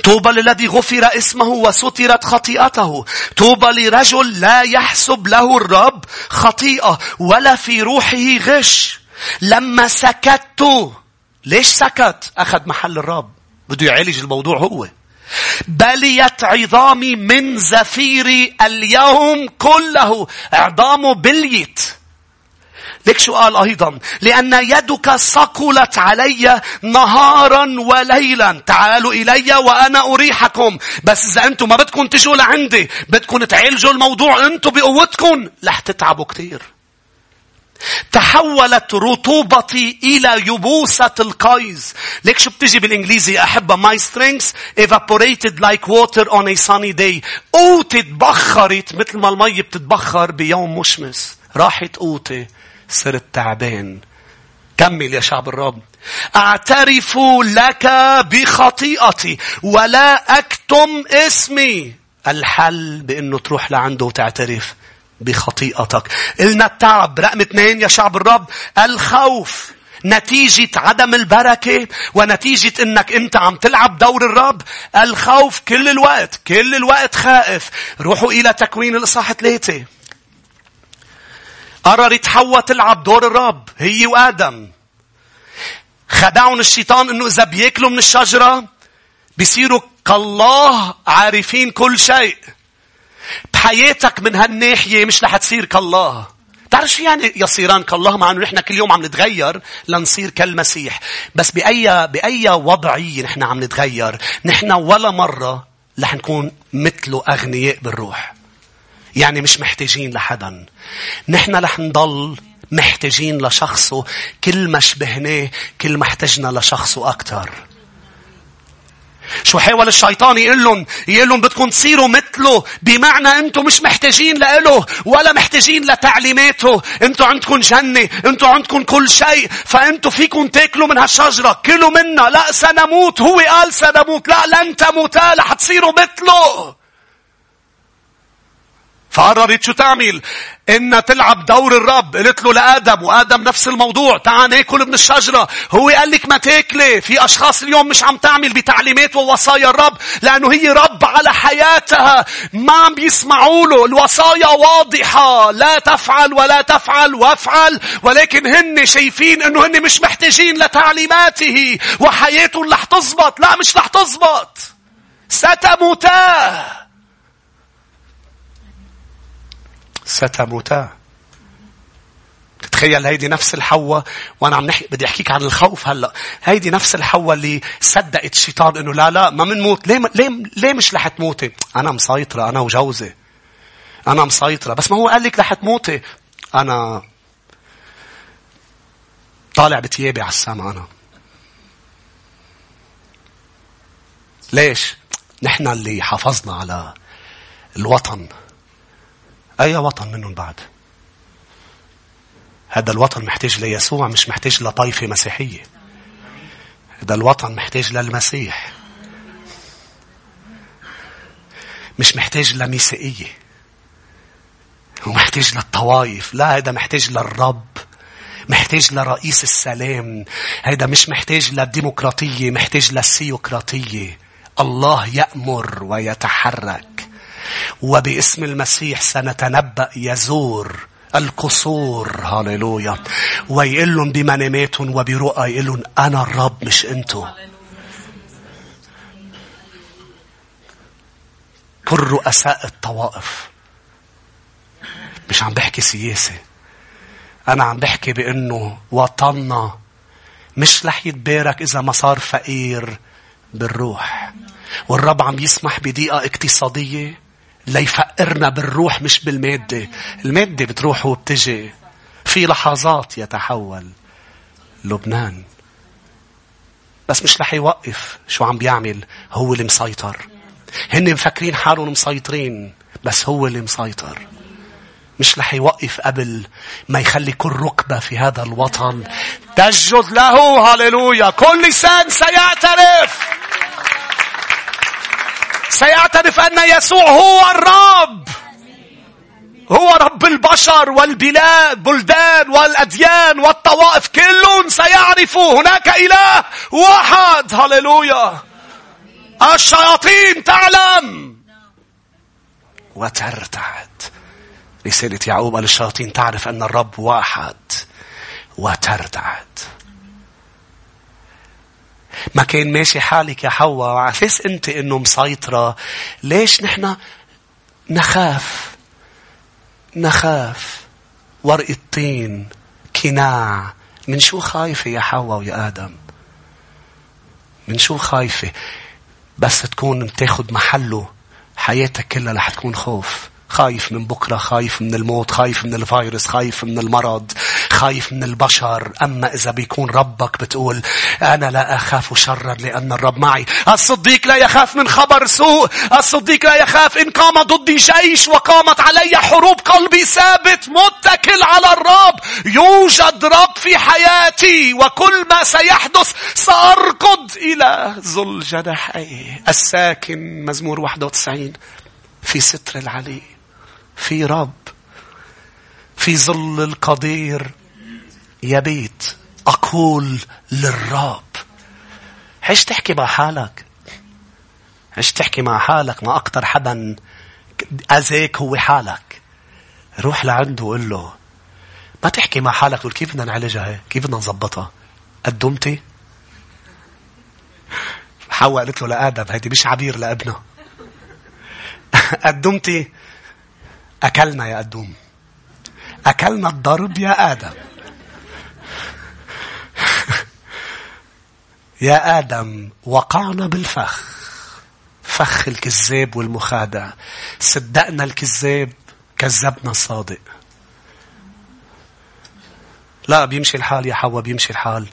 طوبى للذي غفر اسمه وسترت خطيئته. طوبى لرجل لا يحسب له الرب خطيئة ولا في روحه غش. لما سكت ليش سكت؟ أخذ محل الرب. بده يعالج الموضوع هو. بليت عظامي من زفيري اليوم كله. عظامه بليت. ليك شو قال أيضا. لأن يدك ثقلت علي نهارا وليلا. تعالوا إلي وأنا أريحكم. بس إذا أنتم ما بدكم تجوا لعندي بدكم تعالجوا الموضوع أنتم بقوتكم. رح تتعبوا كثير تحولت رطوبتي إلى يبوسة القيز. ليك شو بتجي بالإنجليزي؟ أحبها my strength evaporated like water on a sunny day. قوتي تبخرت مثل ما المي بتتبخر بيوم مشمس. راحت قوتي صرت تعبان. كمل يا شعب الرب. أعترف لك بخطيئتي ولا أكتم اسمي. الحل بأنه تروح لعنده وتعترف بخطيئتك. قلنا التعب. رقم اثنين يا شعب الرب. الخوف. نتيجة عدم البركة ونتيجة إنك أنت عم تلعب دور الرب الخوف كل الوقت كل الوقت خائف روحوا إلى تكوين الإصحاح ثلاثة قررت حواء تلعب دور الرب هي وآدم. خدعهم الشيطان إنه إذا بياكلوا من الشجرة بيصيروا كالله عارفين كل شيء. بحياتك من هالناحية مش رح تصير كالله. تعرف شو يعني يصيران كالله؟ مع إنه نحن كل يوم عم نتغير لنصير كالمسيح. بس باي بأي وضعية نحن عم نتغير؟ نحن ولا مرة رح نكون مثله أغنياء بالروح. يعني مش محتاجين لحدا. نحن رح نضل محتاجين لشخصه كل ما شبهناه كل ما احتجنا لشخصه أكثر. شو حاول الشيطان يقول لهم؟ يقول لهم بدكم تصيروا مثله بمعنى أنتم مش محتاجين له ولا محتاجين لتعليماته. أنتم عندكم جنة أنتم عندكم كل شيء فانتم فيكم تاكلوا من هالشجرة. كلوا منها. لا سنموت. هو قال سنموت. لا لن تموتا. رح تصيروا مثله. فقررت شو تعمل؟ إنها تلعب دور الرب. قلت له لآدم وآدم نفس الموضوع. تعال ناكل من الشجرة. هو قال لك ما تاكلي. في أشخاص اليوم مش عم تعمل بتعليمات ووصايا الرب. لأنه هي رب على حياتها. ما عم بيسمعوا له. الوصايا واضحة. لا تفعل ولا تفعل وافعل. ولكن هن شايفين إنه هن مش محتاجين لتعليماته. وحياتهم رح تزبط. لا مش رح تزبط. ستموتا. ستموتا. تتخيل هيدي نفس الحواء وأنا عم نحكي بدي أحكيك عن الخوف هلأ. هيدي نفس الحواء اللي صدقت الشيطان إنه لا لا ما بنموت ليه ليه ليه مش رح تموتي؟ أنا مسيطرة أنا وجوزي. أنا مسيطرة. بس ما هو قال لك رح تموتي. أنا طالع بتيابي على السما أنا. ليش؟ نحن اللي حافظنا على الوطن. أي وطن منهم بعد؟ هذا الوطن محتاج ليسوع مش محتاج لطائفة مسيحية. هذا الوطن محتاج للمسيح. مش محتاج لميسائية. هو محتاج للطوائف. لا هذا محتاج للرب. محتاج لرئيس السلام. هذا مش محتاج للديمقراطية محتاج للسيوقراطية. الله يأمر ويتحرك. وباسم المسيح سنتنبأ يزور القصور. هاليلويا ويقول لهم بمناماتهم وبرؤى. يقول لهم أنا الرب مش أنتو كل رؤساء الطوائف. مش عم بحكي سياسة. أنا عم بحكي بأنه وطننا مش رح يتبارك إذا ما صار فقير بالروح. والرب عم يسمح بضيقة اقتصادية ليفقرنا بالروح مش بالمادة. المادة بتروح وبتجي. في لحظات يتحول. لبنان. بس مش رح يوقف شو عم بيعمل. هو اللي مسيطر. هن مفكرين حالهم مسيطرين. بس هو اللي مسيطر. مش رح يوقف قبل ما يخلي كل ركبة في هذا الوطن تسجد له هاليلويا كل لسان سيعترف سيعترف أن يسوع هو الرب. هو رب البشر والبلاد بلدان والأديان والطوائف كلهم سيعرفوا هناك إله واحد. هللويا. الشياطين تعلم. وترتعد. رسالة يعقوب للشياطين تعرف أن الرب واحد. وترتعد. ما كان ماشي حالك يا حواء وعساس انت انه مسيطرة. ليش نحن نخاف؟ نخاف. ورق الطين كناع. من شو خايفة يا حواء ويا آدم؟ من شو خايفة؟ بس تكون بتاخد محله. حياتك كلها رح تكون خوف. خايف من بكرة خايف من الموت خايف من الفيروس خايف من المرض خايف من البشر. أما إذا بيكون ربك بتقول أنا لا أخاف شرا لأن الرب معي. الصديق لا يخاف من خبر سوء. الصديق لا يخاف إن قام ضدي جيش وقامت علي حروب قلبي ثابت متكل على الرب. يوجد رب في حياتي وكل ما سيحدث سأركض إلى ظل جناحيه الساكن مزمور 91 في ستر العلي. في رب في ظل القدير. يبيت أقول للرب. عش تحكي مع حالك. عش تحكي مع حالك ما أكتر حدا أذاك هو حالك. روح لعنده وقول له ما تحكي مع حالك. تقول كيف بدنا نعالجها هي كيف بدنا نظبطها؟ قدمتي؟ حواء قالت له لآدم هيدي مش عبير لابنه. قدمتي؟ أكلنا يا قدوم أكلنا الضرب يا آدم. يا آدم وقعنا بالفخ. فخ الكذاب والمخادع. صدقنا الكذاب كذبنا الصادق. لا بيمشي الحال يا حوا بيمشي الحال.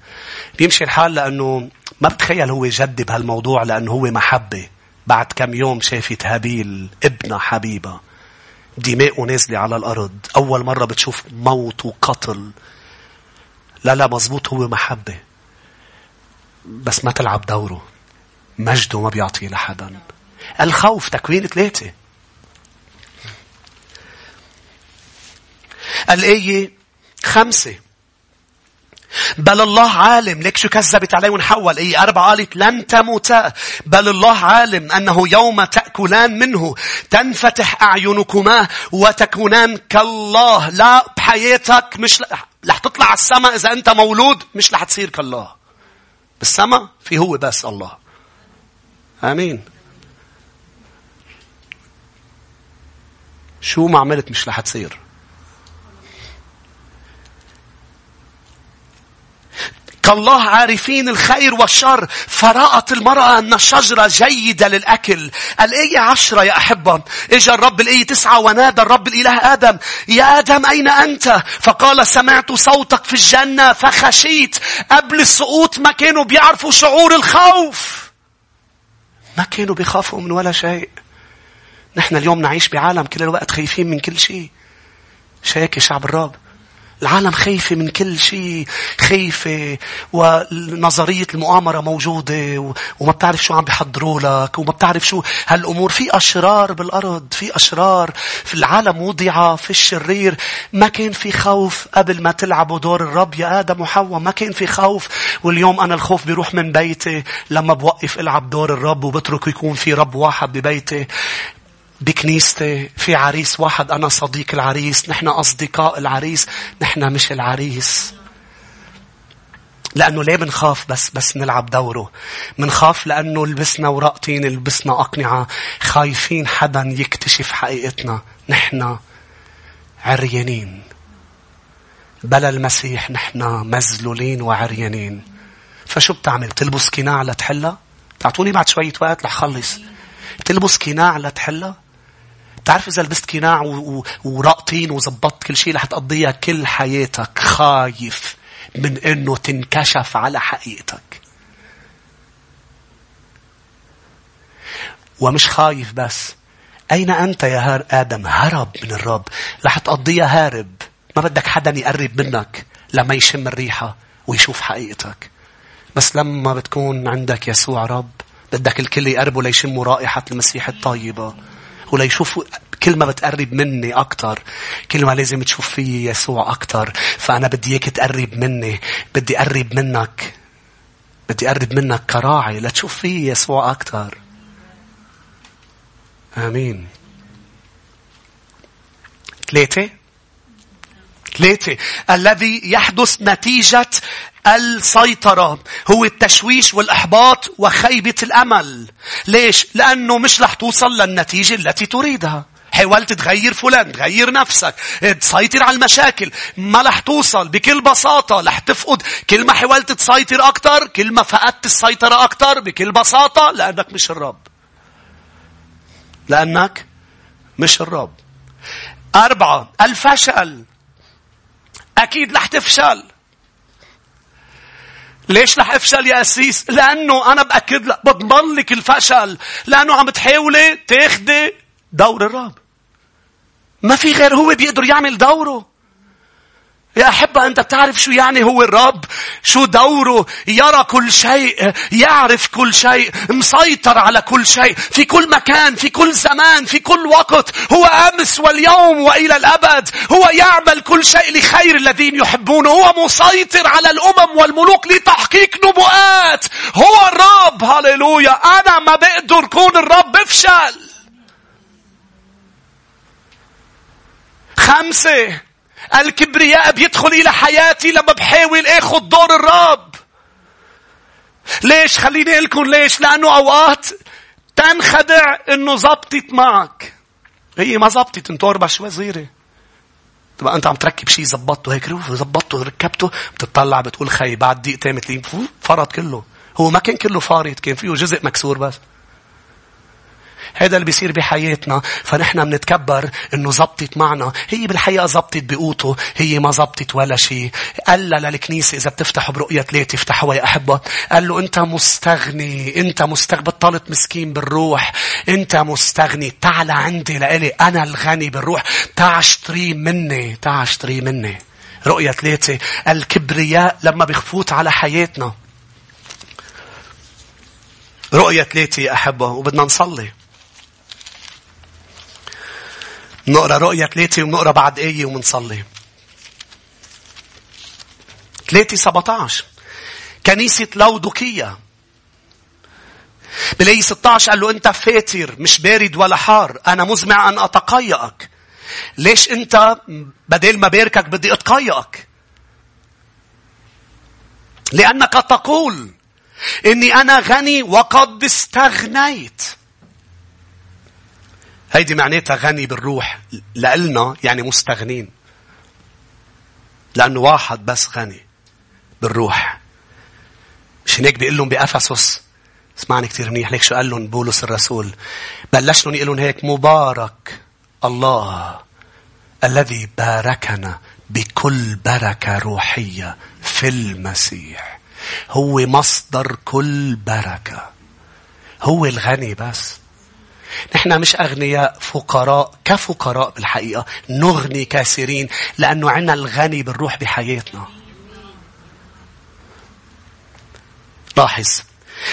بيمشي الحال لأنه ما بتخيل هو جد بهالموضوع لأنه هو محبة. بعد كم يوم شافت هابيل ابنة حبيبة. دماءه نازلة على الأرض. أول مرة بتشوف موت وقتل. لا لا مزبوط هو محبة. بس ما تلعب دوره. مجده ما بيعطيه لحدا. الخوف تكوين ثلاثة. الآية خمسة. بل الله عالم. ليك شو كذبت عليهم حواء اي أربعة قالت لن تموتا بل الله عالم أنه يوم تأكلان منه تنفتح أعينكما وتكونان كالله. لا بحياتك مش رح تطلع على السماء إذا أنت مولود. مش رح تصير كالله. بالسماء في هو بس الله. آمين. شو ما عملت مش رح تصير. كالله عارفين الخير والشر. فرأت المرأة أن الشجرة جيدة للأكل. الآية عشرة يا أحبة؟ إجا الرب الآية تسعة ونادى الرب الإله آدم يا آدم أين أنت؟ فقال سمعت صوتك في الجنة فخشيت. قبل السقوط ما كانوا بيعرفوا شعور الخوف. ما كانوا بيخافوا من ولا شيء. نحن اليوم نعيش بعالم كل الوقت خايفين من كل شيء. شاكي شعب الرب. العالم خايفة من كل شيء خايفة ونظرية المؤامرة موجودة وما بتعرف شو عم بيحضروا لك وما بتعرف شو هالأمور. في أشرار بالأرض في أشرار في العالم وضع في الشرير. ما كان في خوف قبل ما تلعبوا دور الرب يا آدم وحواء. ما كان في خوف. واليوم أنا الخوف بيروح من بيتي لما بوقف ألعب دور الرب وبترك يكون في رب واحد ببيتي. بكنيستي في عريس واحد أنا صديق العريس نحن أصدقاء العريس نحن مش العريس. لأنه ليه بنخاف بس بس نلعب دوره؟ بنخاف لأنه لبسنا ورقتين لبسنا أقنعة خايفين حدا يكتشف حقيقتنا. نحن عريانين. بلا المسيح نحن مزلولين وعريانين. فشو بتعمل؟ تلبس قناع لتحلها؟ تعطوني بعد شوية وقت رح خلص تلبس قناع لتحلها؟ تعرف إذا لبست قناع ورقطين وزبطت كل شيء رح تقضيها كل حياتك خايف من إنه تنكشف على حقيقتك. ومش خايف بس. أين أنت يا هار آدم؟ هرب من الرب. رح تقضيها هارب. ما بدك حدا يقرب منك لما يشم الريحة ويشوف حقيقتك. بس لما بتكون عندك يسوع رب بدك الكل يقربوا ليشموا رائحة المسيح الطيبة. وليشوفوا كل ما بتقرب مني أكتر كل ما لازم تشوف فيي يسوع أكتر. فأنا بدي إياك تقرب مني بدي أقرب منك بدي أقرب منك كراعي لتشوف فيي يسوع أكتر. آمين. ثلاثة؟ ثلاثة. الذي يحدث نتيجة السيطرة. هو التشويش والإحباط وخيبة الأمل. ليش؟ لأنه مش رح توصل للنتيجة التي تريدها. حاولت تغير فلان تغير نفسك. تسيطر على المشاكل. ما رح توصل. بكل بساطة رح تفقد. كل ما حاولت تسيطر أكتر كل ما فقدت السيطرة أكتر بكل بساطة لأنك مش الرب. لأنك مش الرب. أربعة الفشل. أكيد رح تفشل. ليش رح افشل يا أسيس؟ لأنه أنا بأكد لك بضمن لك الفشل. لأنه عم تحاولي تاخدي دور الرب. ما في غير هو بيقدر يعمل دوره. يا أحبة أنت بتعرف شو يعني هو الرب؟ شو دوره؟ يرى كل شيء يعرف كل شيء مسيطر على كل شيء. في كل مكان في كل زمان في كل وقت. هو أمس واليوم وإلى الأبد. هو يعمل كل شيء لخير الذين يحبونه. هو مسيطر على الأمم والملوك لتحقيق نبوءات. هو الرب. هللويا. أنا ما بقدر كون الرب بفشل. خمسة. الكبرياء بيدخل إلى حياتي لما بحاول آخذ دور الرب. ليش؟ خليني لكم ليش؟ لأنه أوقات تنخدع إنه زبطت معك. هي ما زبطت أربع شوي صغيرة. تبقى أنت عم تركب شيء زبطته هيك زبطته ركبته بتطلع بتقول خي بعد دقيقتين مثلين فرط كله. هو ما كان كله فارط كان فيه جزء مكسور بس. هذا اللي بيصير بحياتنا. فنحن بنتكبر إنه زبطت معنا. هي بالحقيقة زبطت بقوته. هي ما زبطت ولا شيء. قال للكنيسة إذا بتفتحوا برؤية ثلاثة افتحوها يا أحبة؟ قال له أنت مستغني. أنت مستغني بطلت مسكين بالروح. أنت مستغني. تعال عندي لإلي. أنا الغني بالروح. تعال اشتري مني. تعال اشتري مني. رؤية ثلاثة الكبرياء لما بيخفوت على حياتنا. رؤية ثلاثة يا أحبة. وبدنا نصلي. نقرأ رؤيا ثلاثة ونقرأ بعد آية ومنصلي. ثلاثة 17 كنيسة لودوكية. بلاي 16 قال له أنت فاتر مش بارد ولا حار أنا مزمع أن أتقيأك. ليش أنت بدل ما باركك بدي أتقيأك؟ لأنك تقول إني أنا غني وقد استغنيت. هيدي معناتها غني بالروح لإلنا يعني مستغنين. لأنه واحد بس غني بالروح. مش هيك بيقول لهم بأفسس اسمعني كثير منيح ليك شو قال لهم بولس الرسول؟ بلش لهم يقول لهم هيك مبارك الله الذي باركنا بكل بركة روحية في المسيح. هو مصدر كل بركة. هو الغني بس. نحن مش أغنياء فقراء كفقراء بالحقيقة نغني كاسرين لأنه عنا الغني بالروح بحياتنا. لاحظ.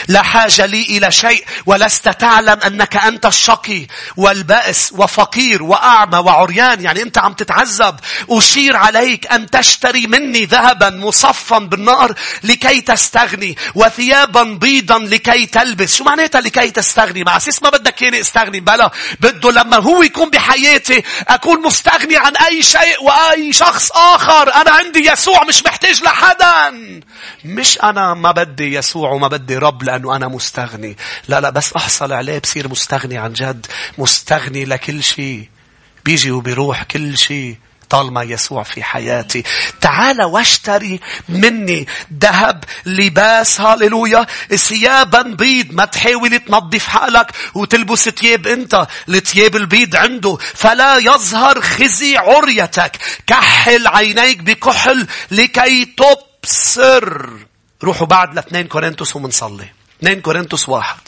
لا حاجة لي إلى شيء ولست تعلم أنك أنت الشقي والبائس وفقير وأعمى وعريان. يعني أنت عم تتعذب. أشير عليك أن تشتري مني ذهبا مصفا بالنار لكي تستغني وثيابا بيضا لكي تلبس. شو معناتها لكي تستغني؟ مع أساس ما بدك ياني استغني. بلا بده لما هو يكون بحياتي أكون مستغني عن أي شيء وأي شخص آخر. أنا عندي يسوع مش محتاج لحدا. مش أنا ما بدي يسوع وما بدي رب. لأنه أنا مستغني. لا لا بس أحصل عليه بصير مستغني عن جد. مستغني لكل شيء. بيجي وبيروح كل شيء. طالما يسوع في حياتي تعال واشتري مني ذهب لباس هاليلويا ثيابا بيض ما تحاول تنظف حالك وتلبس ثياب أنت الثياب البيض عنده فلا يظهر خزي عريتك كحل عينيك بكحل لكي تبصر روحوا بعد لاثنين كورنثوس ومنصلي. اثنين كورنثوس واحد.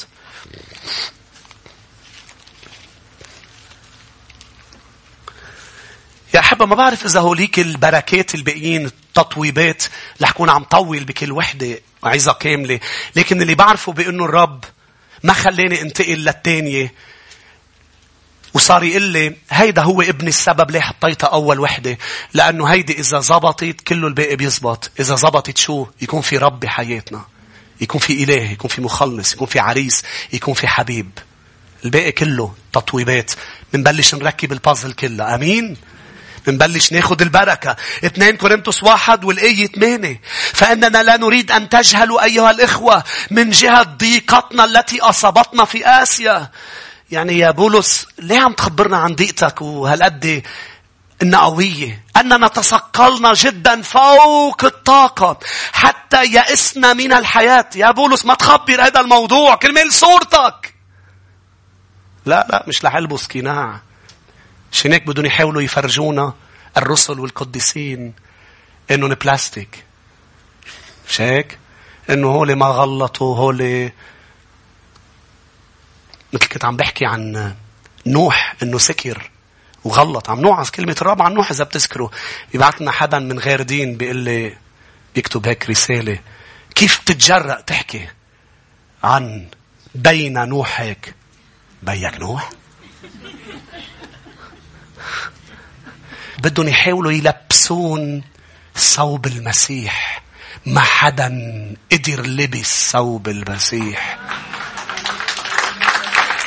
يا أحبة ما بعرف إذا هوليك البركات الباقيين التطويبات رح كون عم طول بكل وحدة عظة كاملة. لكن اللي بعرفه بأنه الرب ما خلاني انتقل للتانية وصار يقول لي هيدا هو ابن السبب ليه حطيتها أول وحدة؟ لأنه هيدي إذا زبطت كله الباقي بيزبط. إذا زبطت شو؟ يكون في رب بحياتنا. يكون في إله يكون في مخلص يكون في عريس يكون في حبيب. الباقي كله تطويبات. منبلش نركب البازل كلها أمين؟ منبلش ناخد البركة. اثنين كورنثوس واحد والآية ثمانية. فإننا لا نريد أن تجهلوا أيها الإخوة من جهة ضيقتنا التي أصابتنا في آسيا. يعني يا بولس ليه عم تخبرنا عن ضيقتك وهالقد إنها قوية؟ أننا تثقلنا جدا فوق الطاقة حتى يئسنا من الحياة. يا بولس ما تخبر هذا الموضوع كرمال صورتك لا لا مش لحلبس كناع. عشان هيك بدهم يحاولوا يفرجونا الرسل والقديسين إنهم بلاستيك. مش هيك؟ إنه هول ما غلطوا هول مثل كنت عم بحكي عن نوح إنه سكر وغلط. عم نوعظ كلمة الرب عن نوح إذا بتذكروا يبعث لنا حدا من غير دين بيقول لي بيكتب هيك رسالة. كيف بتتجرأ تحكي عن بين نوح هيك؟ بيك نوح؟ بدهم يحاولوا يلبسون ثوب المسيح. ما حدا قدر لبس ثوب المسيح.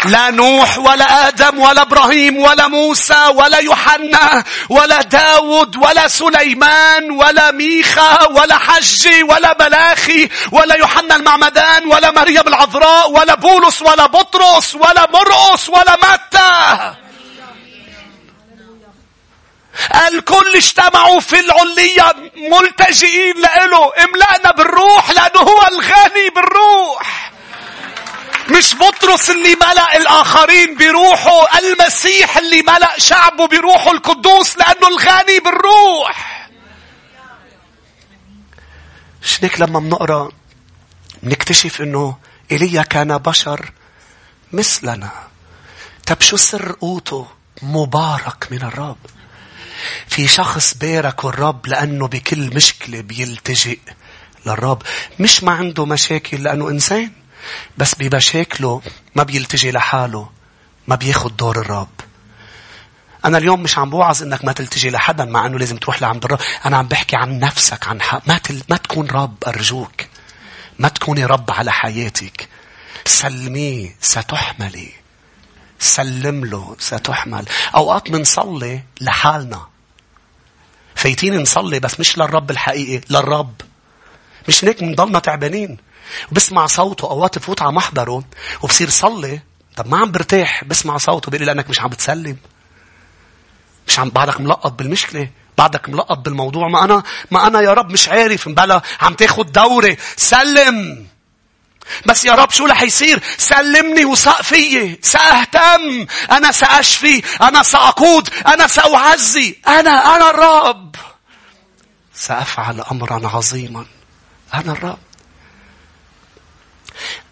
لا نوح ولا آدم ولا إبراهيم ولا موسى ولا يوحنا ولا داود ولا سليمان ولا ميخا ولا حجي ولا بلاخي ولا يوحنا المعمدان ولا مريم العذراء ولا بولس ولا بطرس ولا مرقس ولا متى. الكل اجتمعوا في العلية ملتجئين لإله املأنا بالروح لأنه هو الغني بالروح. مش بطرس اللي ملأ الآخرين بروحه المسيح اللي ملأ شعبه بروحه القدوس لأنه الغني بالروح. شنك لما بنقرأ بنكتشف إنه إيليا كان بشر مثلنا. طب شو سر قوته؟ مبارك من الرب. في شخص بارك الرب لأنه بكل مشكلة بيلتجئ للرب. مش ما عنده مشاكل لأنه إنسان. بس بمشاكله ما بيلتجي لحاله ما بياخد دور الرب أنا اليوم مش عم بوعظ إنك ما تلتجي لحدا مع إنه لازم تروح لعند الرب. أنا عم بحكي عن نفسك عن حق. ما, تل... ما تكون رب أرجوك. ما تكوني رب على حياتك. سلميه ستحملي. سلم له ستحمل. أوقات منصلي لحالنا. فايتين نصلي بس مش للرب الحقيقي. للرب. مش هيك منضلنا تعبانين. وبسمع صوته اوقات بفوت على محضره وبصير صلي. طب ما عم برتاح بسمع صوته بيقول لي لأنك مش عم بتسلم. مش عم بعدك ملقط بالمشكلة بعدك ملقط بالموضوع. ما أنا ما أنا يا رب مش عارف مبلا عم تاخد دوري. سلم. بس يا رب شو رح يصير؟ سلمني وثق فيي. سأهتم. أنا سأشفي. أنا سأقود. أنا سأعزي. أنا أنا الرب. سأفعل أمرا عظيما. أنا الرب.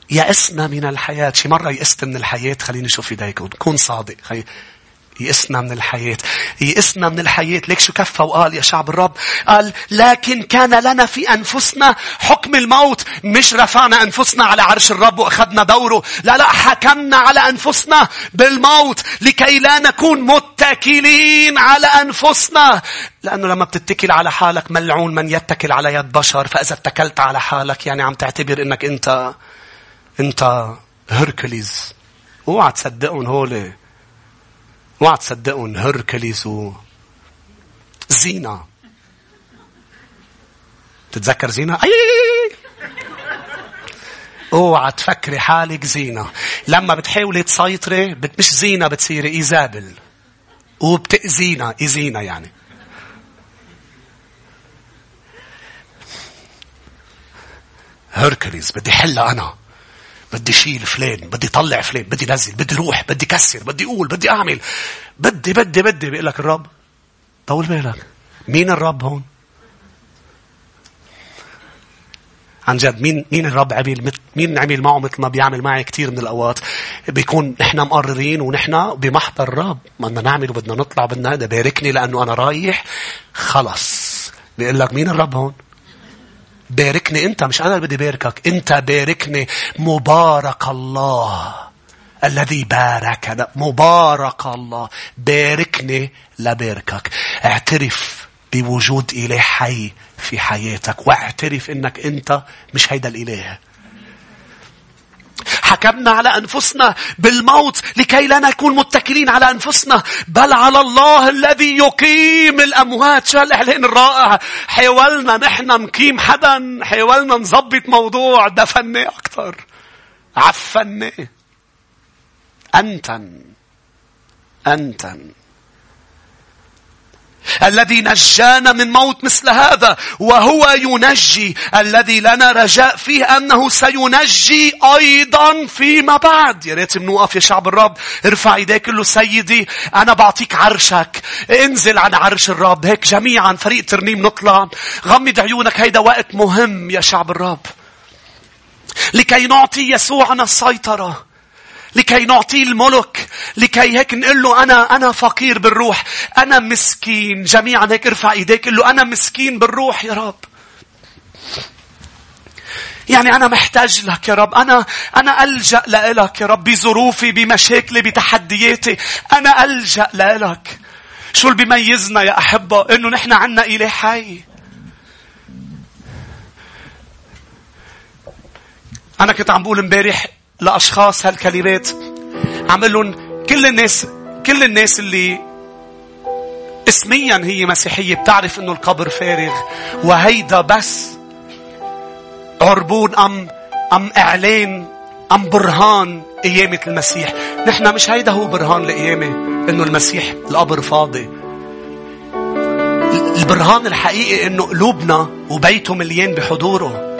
يأسنا من الحياة. شي مرة يأست من الحياة خليني أشوف ايديكم كون صادق خلي يئسنا من الحياة. يئسنا من الحياة. ليك شو كفى وقال يا شعب الرب؟ قال لكن كان لنا في أنفسنا حكم الموت. مش رفعنا أنفسنا على عرش الرب وأخذنا دوره. لا لا حكمنا على أنفسنا بالموت لكي لا نكون متكلين على أنفسنا. لأنه لما بتتكل على حالك ملعون من يتكل على يد بشر. فإذا اتكلت على حالك يعني عم تعتبر أنك أنت أنت هركليز اوعى تصدقهم هولي اوعى تصدقهم هركليز و زينة تتذكر زينة؟ أي! اوعى تفكري حالك زينة لما بتحاولي تسيطري بت مش زينة بتصيري إيزابل. وبتأذينا إذينا يعني. هركليز بدي حلها أنا. بدي شيل فلان بدي طلع فلان بدي نزل بدي روح بدي كسر بدي أقول بدي أعمل. بدي بدي بدي. بيقول لك الرب طول بالك. مين الرب هون؟ عن جد مين مين الرب عمل مين عمل معه مثل ما بيعمل معي كثير من الأوقات؟ بيكون نحن مقررين ونحن بمحضر الرب. بدنا نعمل وبدنا نطلع بدنا باركني لأنه أنا رايح. خلص. بيقول لك مين الرب هون؟ باركني انت مش أنا اللي بدي باركك انت باركني. مبارك الله الذي باركنا. مبارك الله باركني لباركك. اعترف بوجود إله حي في حياتك واعترف إنك أنت مش هيدا الإله. حكمنا على أنفسنا بالموت لكي لا نكون متكلين على أنفسنا. بل على الله الذي يقيم الأموات. شو هالإعلان الرائع؟ حاولنا نحن نقيم حدا حاولنا نظبط موضوع. دفناه أكثر عفناه أنتن. أنتن. الذي نجانا من موت مثل هذا وهو ينجي. الذي لنا رجاء فيه أنه سينجي أيضا فيما بعد. يا ريت بنوقف يا شعب الرب ارفع إيديك له سيدي. أنا بعطيك عرشك. انزل عن عرش الرب. هيك جميعا فريق ترنيم نطلع غمض عيونك. هيدا وقت مهم يا شعب الرب. لكي نعطي يسوعنا السيطرة. لكي نعطيه الملك لكي هيك نقول له أنا أنا فقير بالروح أنا مسكين جميعا هيك ارفع إيديك قل له أنا مسكين بالروح يا رب يعني أنا محتاج لك يا رب. أنا أنا ألجأ لك يا رب بظروفي بمشاكلي بتحدياتي. أنا ألجأ لك. شو اللي بيميزنا يا أحبة؟ إنه نحن عنا إله حي. أنا كنت عم بقول امبارح لأشخاص هالكلمات. عم لهم كل الناس كل الناس اللي اسميا هي مسيحية بتعرف إنه القبر فارغ وهيدا بس عربون ام أم إعلان أم برهان قيامة المسيح. نحن مش هيدا هو برهان القيامة إنه المسيح القبر فاضي. البرهان الحقيقي إنه قلوبنا وبيته مليان بحضوره.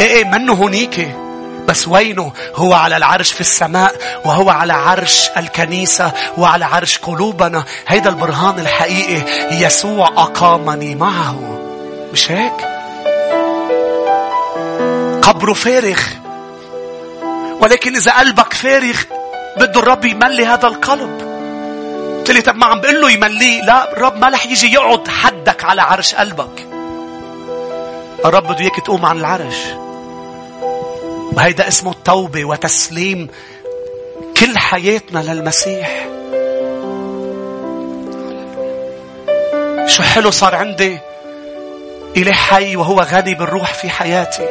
إيه إيه منه هونيكي. بس وينه؟ هو على العرش في السماء وهو على عرش الكنيسة وعلى عرش قلوبنا. هيدا البرهان الحقيقي يسوع أقامني معه. مش هيك؟ قبره فارغ. ولكن إذا قلبك فارغ بده الرب يملي هذا القلب. قلت لي طب ما عم بقول له يمليه. لا الرب ما رح يجي يقعد حدك على عرش قلبك. الرب بده إياك تقوم عن العرش. وهيدا اسمه التوبة وتسليم كل حياتنا للمسيح. شو حلو صار عندي إله حي وهو غني بالروح في حياتي.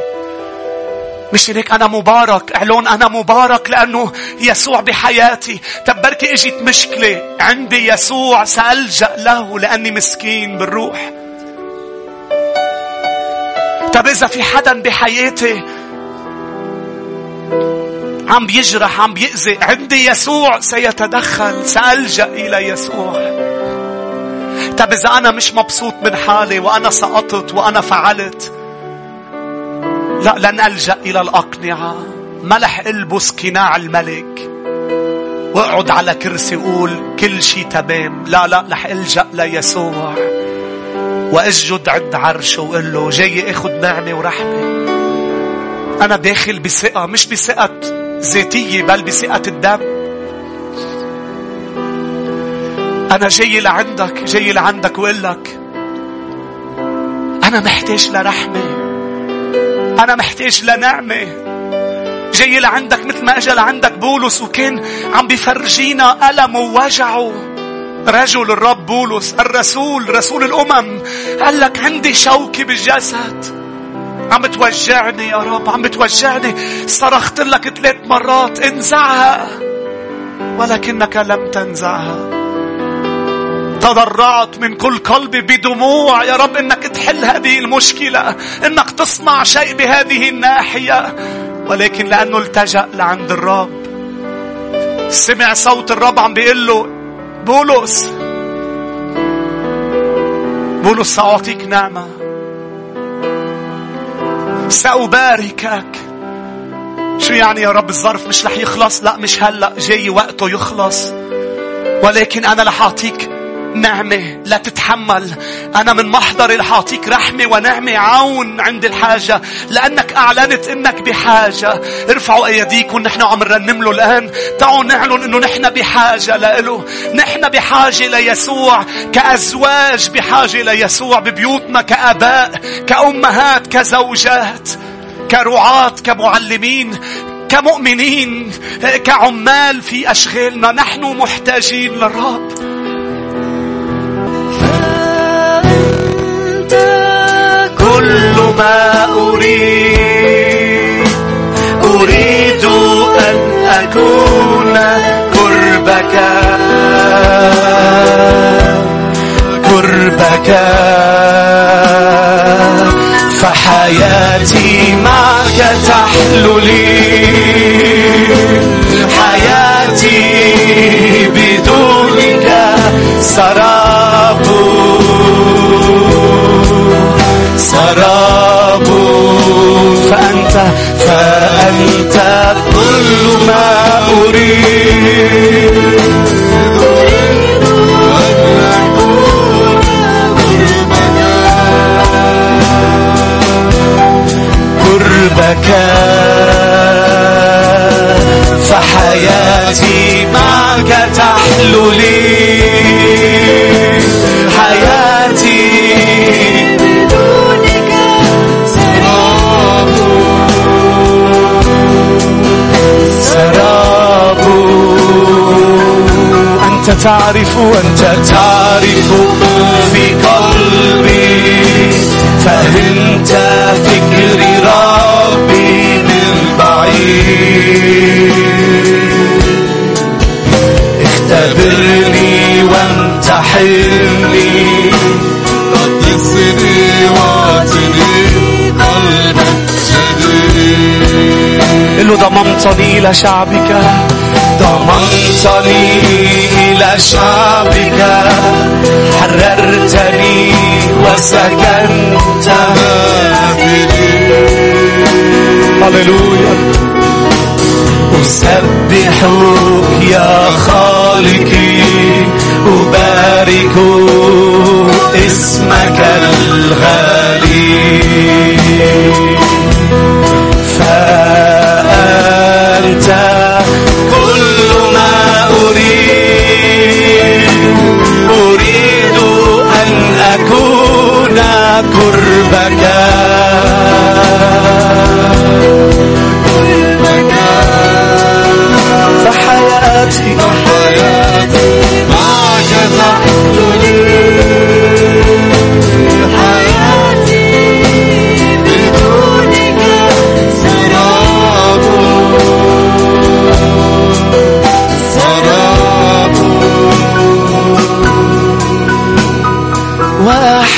مش هيك أنا مبارك اعلون أنا مبارك لأنه يسوع بحياتي طب بركي إجت مشكلة عندي يسوع سألجأ له لأني مسكين بالروح طب إذا في حدا بحياتي عم بيجرح عم بيأذي. عندي يسوع سيتدخل. سألجأ إلى يسوع. طب إذا أنا مش مبسوط من حالي وأنا سقطت وأنا فعلت لا لن ألجأ إلى الأقنعة. ما رح ألبس قناع الملك وأقعد على كرسي وقول كل شيء تمام. لا لا رح ألجأ ليسوع وأسجد عند عرشه وقول له جاي أخذ نعمة ورحمة. أنا داخل بثقة مش بثقة ذاتية بل بثقة الدم. أنا جاي لعندك جاي لعندك وأقول لك أنا محتاج لرحمة. أنا محتاج لنعمة. جاي لعندك مثل ما أجا لعندك بولس وكان عم بيفرجينا ألمه ووجعه. رجل الرب بولس الرسول رسول الأمم قال لك عندي شوكة بالجسد. عم بتوجعني يا رب عم بتوجعني صرخت لك ثلاث مرات انزعها. ولكنك لم تنزعها. تضرعت من كل قلبي بدموع. يا رب إنك تحل هذه المشكلة إنك تصنع شيء بهذه الناحية. ولكن لأنه التجأ لعند الرب. سمع صوت الرب عم بيقول له بولس بولس سأعطيك نعمة. سأباركك شو يعني يا رب الظرف مش رح يخلص؟ لا مش هلأ جاي وقته يخلص. ولكن أنا رح أعطيك نعمة لا تتحمل. أنا من محضري رح أعطيك رحمة ونعمة عون عند الحاجة لأنك أعلنت أنك بحاجة. ارفعوا أيديكم نحن عم نرنم له الآن. تعالوا نعلن أنه نحن بحاجة له نحن بحاجة ليسوع كأزواج بحاجة ليسوع ببيوتنا كأباء كأمهات كزوجات كرعاة كمعلمين كمؤمنين كعمال في أشغالنا. نحن محتاجين للرب. ما أريد. أريد أكون قربك قربك فحياتي معك تحلو لي. حياتي بدونك سراب. سراب فأنت فأنت كل ما أريد. قربك فحياتي معك تحلو لي. تعرف أنت تعرف في قلبي فهمت فكري ربي من بعيد. اختبرني وامتحني قدسني واعطني قلبك جديد قل له ضممتني إلى شعبك ضممتني إلى شعبك حررتني وسكنت هللويا. أسبحك يا خالقي. أبارك اسمك الغالي.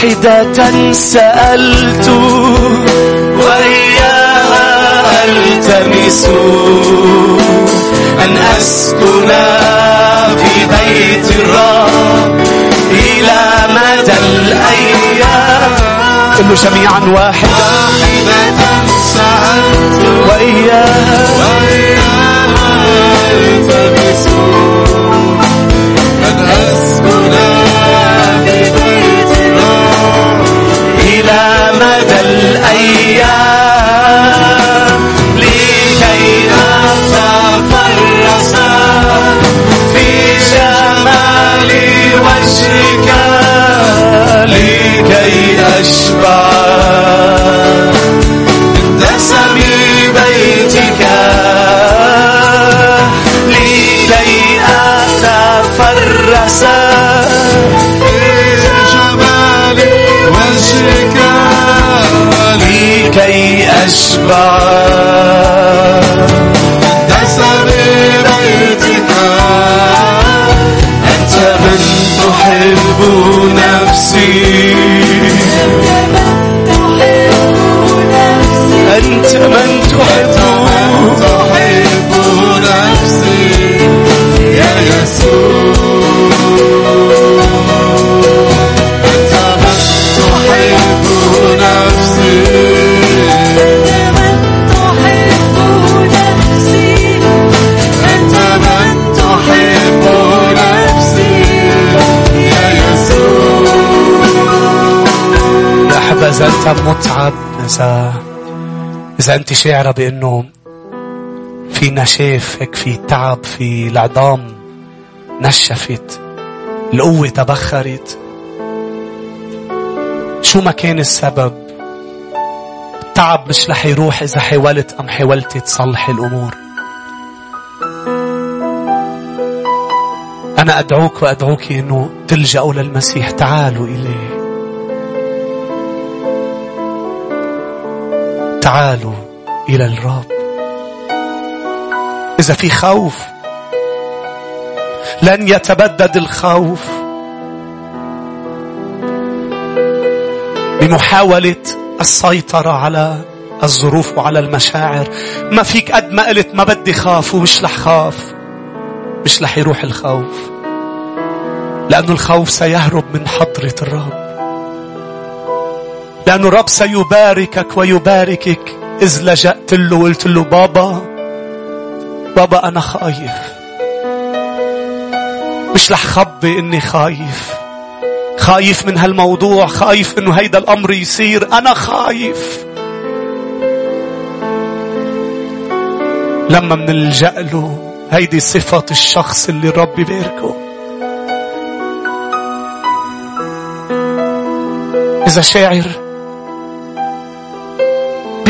واحدة سألت وإياها ألتمس أن أسكن في بيت الرب إلى مدى الأيام. كل جميعا واحدة واحدة سألت وإياها لكي أنت متعب إذا إذا أنت شاعرة بأنه في نشاف هيك في تعب في العظام نشفت القوة تبخرت. شو ما كان السبب؟ التعب مش رح يروح إذا حاولت أم حاولتي تصلحي الأمور. أنا أدعوك وأدعوك أنه تلجأوا للمسيح تعالوا إليه. تعالوا إلى الرب. إذا في خوف لن يتبدد الخوف. بمحاولة السيطرة على الظروف وعلى المشاعر ما فيك قد ما قلت ما بدي خاف ومش رح خاف. مش رح يروح الخوف. لأن الخوف سيهرب من حضرة الرب. لأن الرب سيباركك ويباركك. إذ لجأت له وقلت له بابا بابا أنا خايف. مش رح خبي إني خايف. خايف من هالموضوع خايف إنه هيدا الأمر يصير. أنا خايف. لما منلجأ له هيدي صفة الشخص اللي الرب بيباركه. إذا شاعر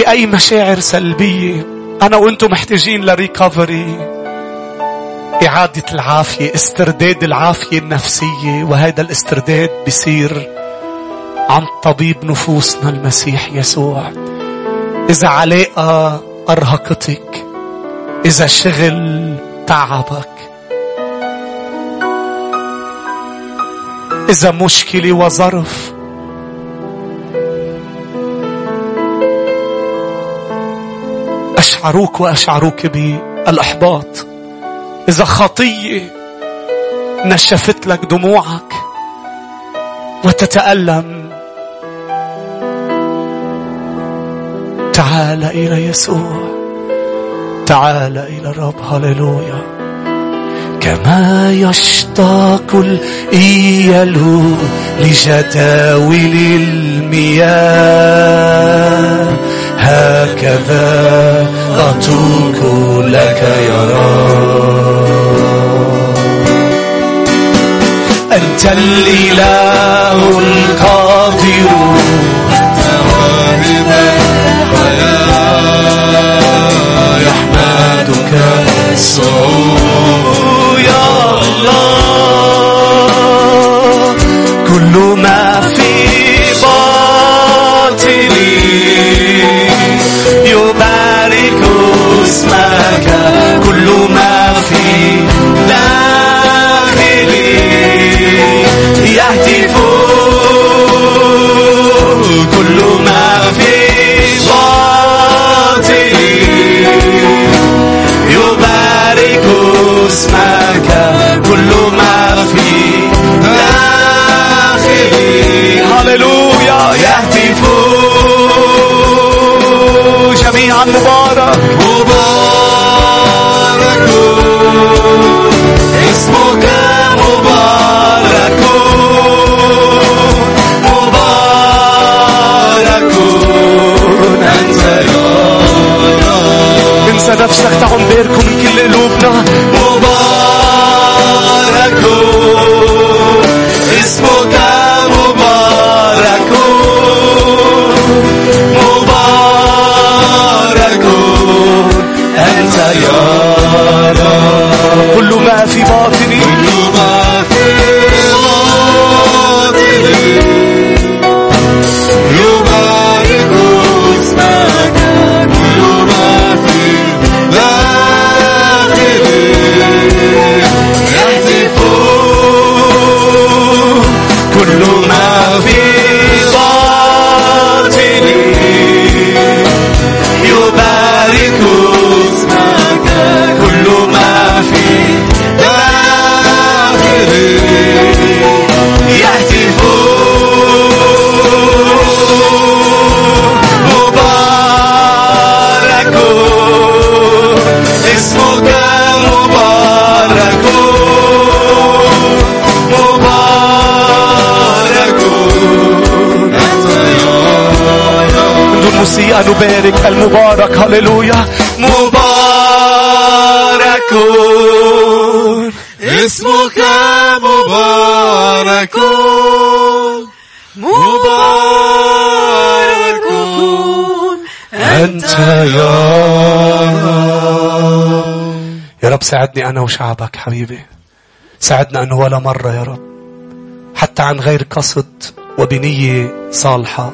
بأي مشاعر سلبية. أنا وأنتم محتاجين لريكفري. إعادة العافية استرداد العافية النفسية. وهذا الاسترداد بيصير عن طبيب نفوسنا المسيح يسوع. إذا علاقة أرهقتك إذا شغل تعبك إذا مشكلة وظرف أشعروك وأشعروك بالإحباط. إذا خطية نشفت لك دموعك وتتألم. تعال إلى يسوع. تعال إلى الرب. هللويا. كما يشتاق الإيل لجداول المياه. هكذا أتوك لك يا رب. أنت الإله القادر. مواهب الحياة يحمدك. الصعود كل ما في باطني يبارك اسمك. كل ما في داخلي يهتف كل ما في باطني يبارك اسمك. جميعا مبارك. مبارك. اسمك مبارك. مبارك. أنت يا رب. انسى نفسك تعم بيركم من كل قلوبنا مبارك. اسمك يا رب. كل ما في باطني رب ساعدني أنا وشعبك حبيبي. ساعدنا أنه ولا مرة يا رب. حتى عن غير قصد وبنية صالحة.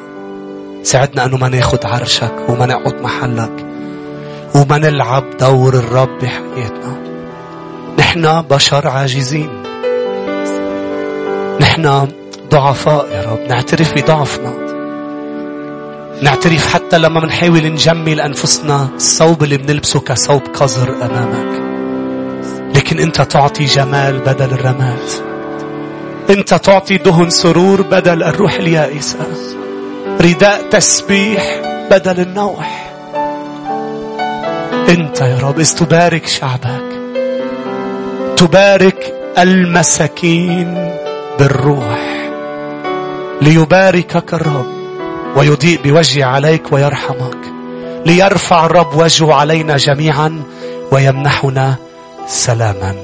ساعدنا أنه ما ناخد عرشك وما نقعد محلك. وما نلعب دور الرب بحياتنا. نحن بشر عاجزين. نحن ضعفاء يا رب. نعترف بضعفنا. نعترف حتى لما بنحاول نجمل أنفسنا الثوب اللي بنلبسه كثوب قذر أمامك. لكن أنت تعطي جمال بدل الرماد. أنت تعطي دهن سرور بدل الروح اليائسة. رداء تسبيح بدل النوح. أنت يا رب تبارك شعبك تبارك المساكين بالروح ليباركك الرب ويضيء بوجهه عليك ويرحمك ليرفع الرب وجهه علينا جميعا ويمنحنا Salamat.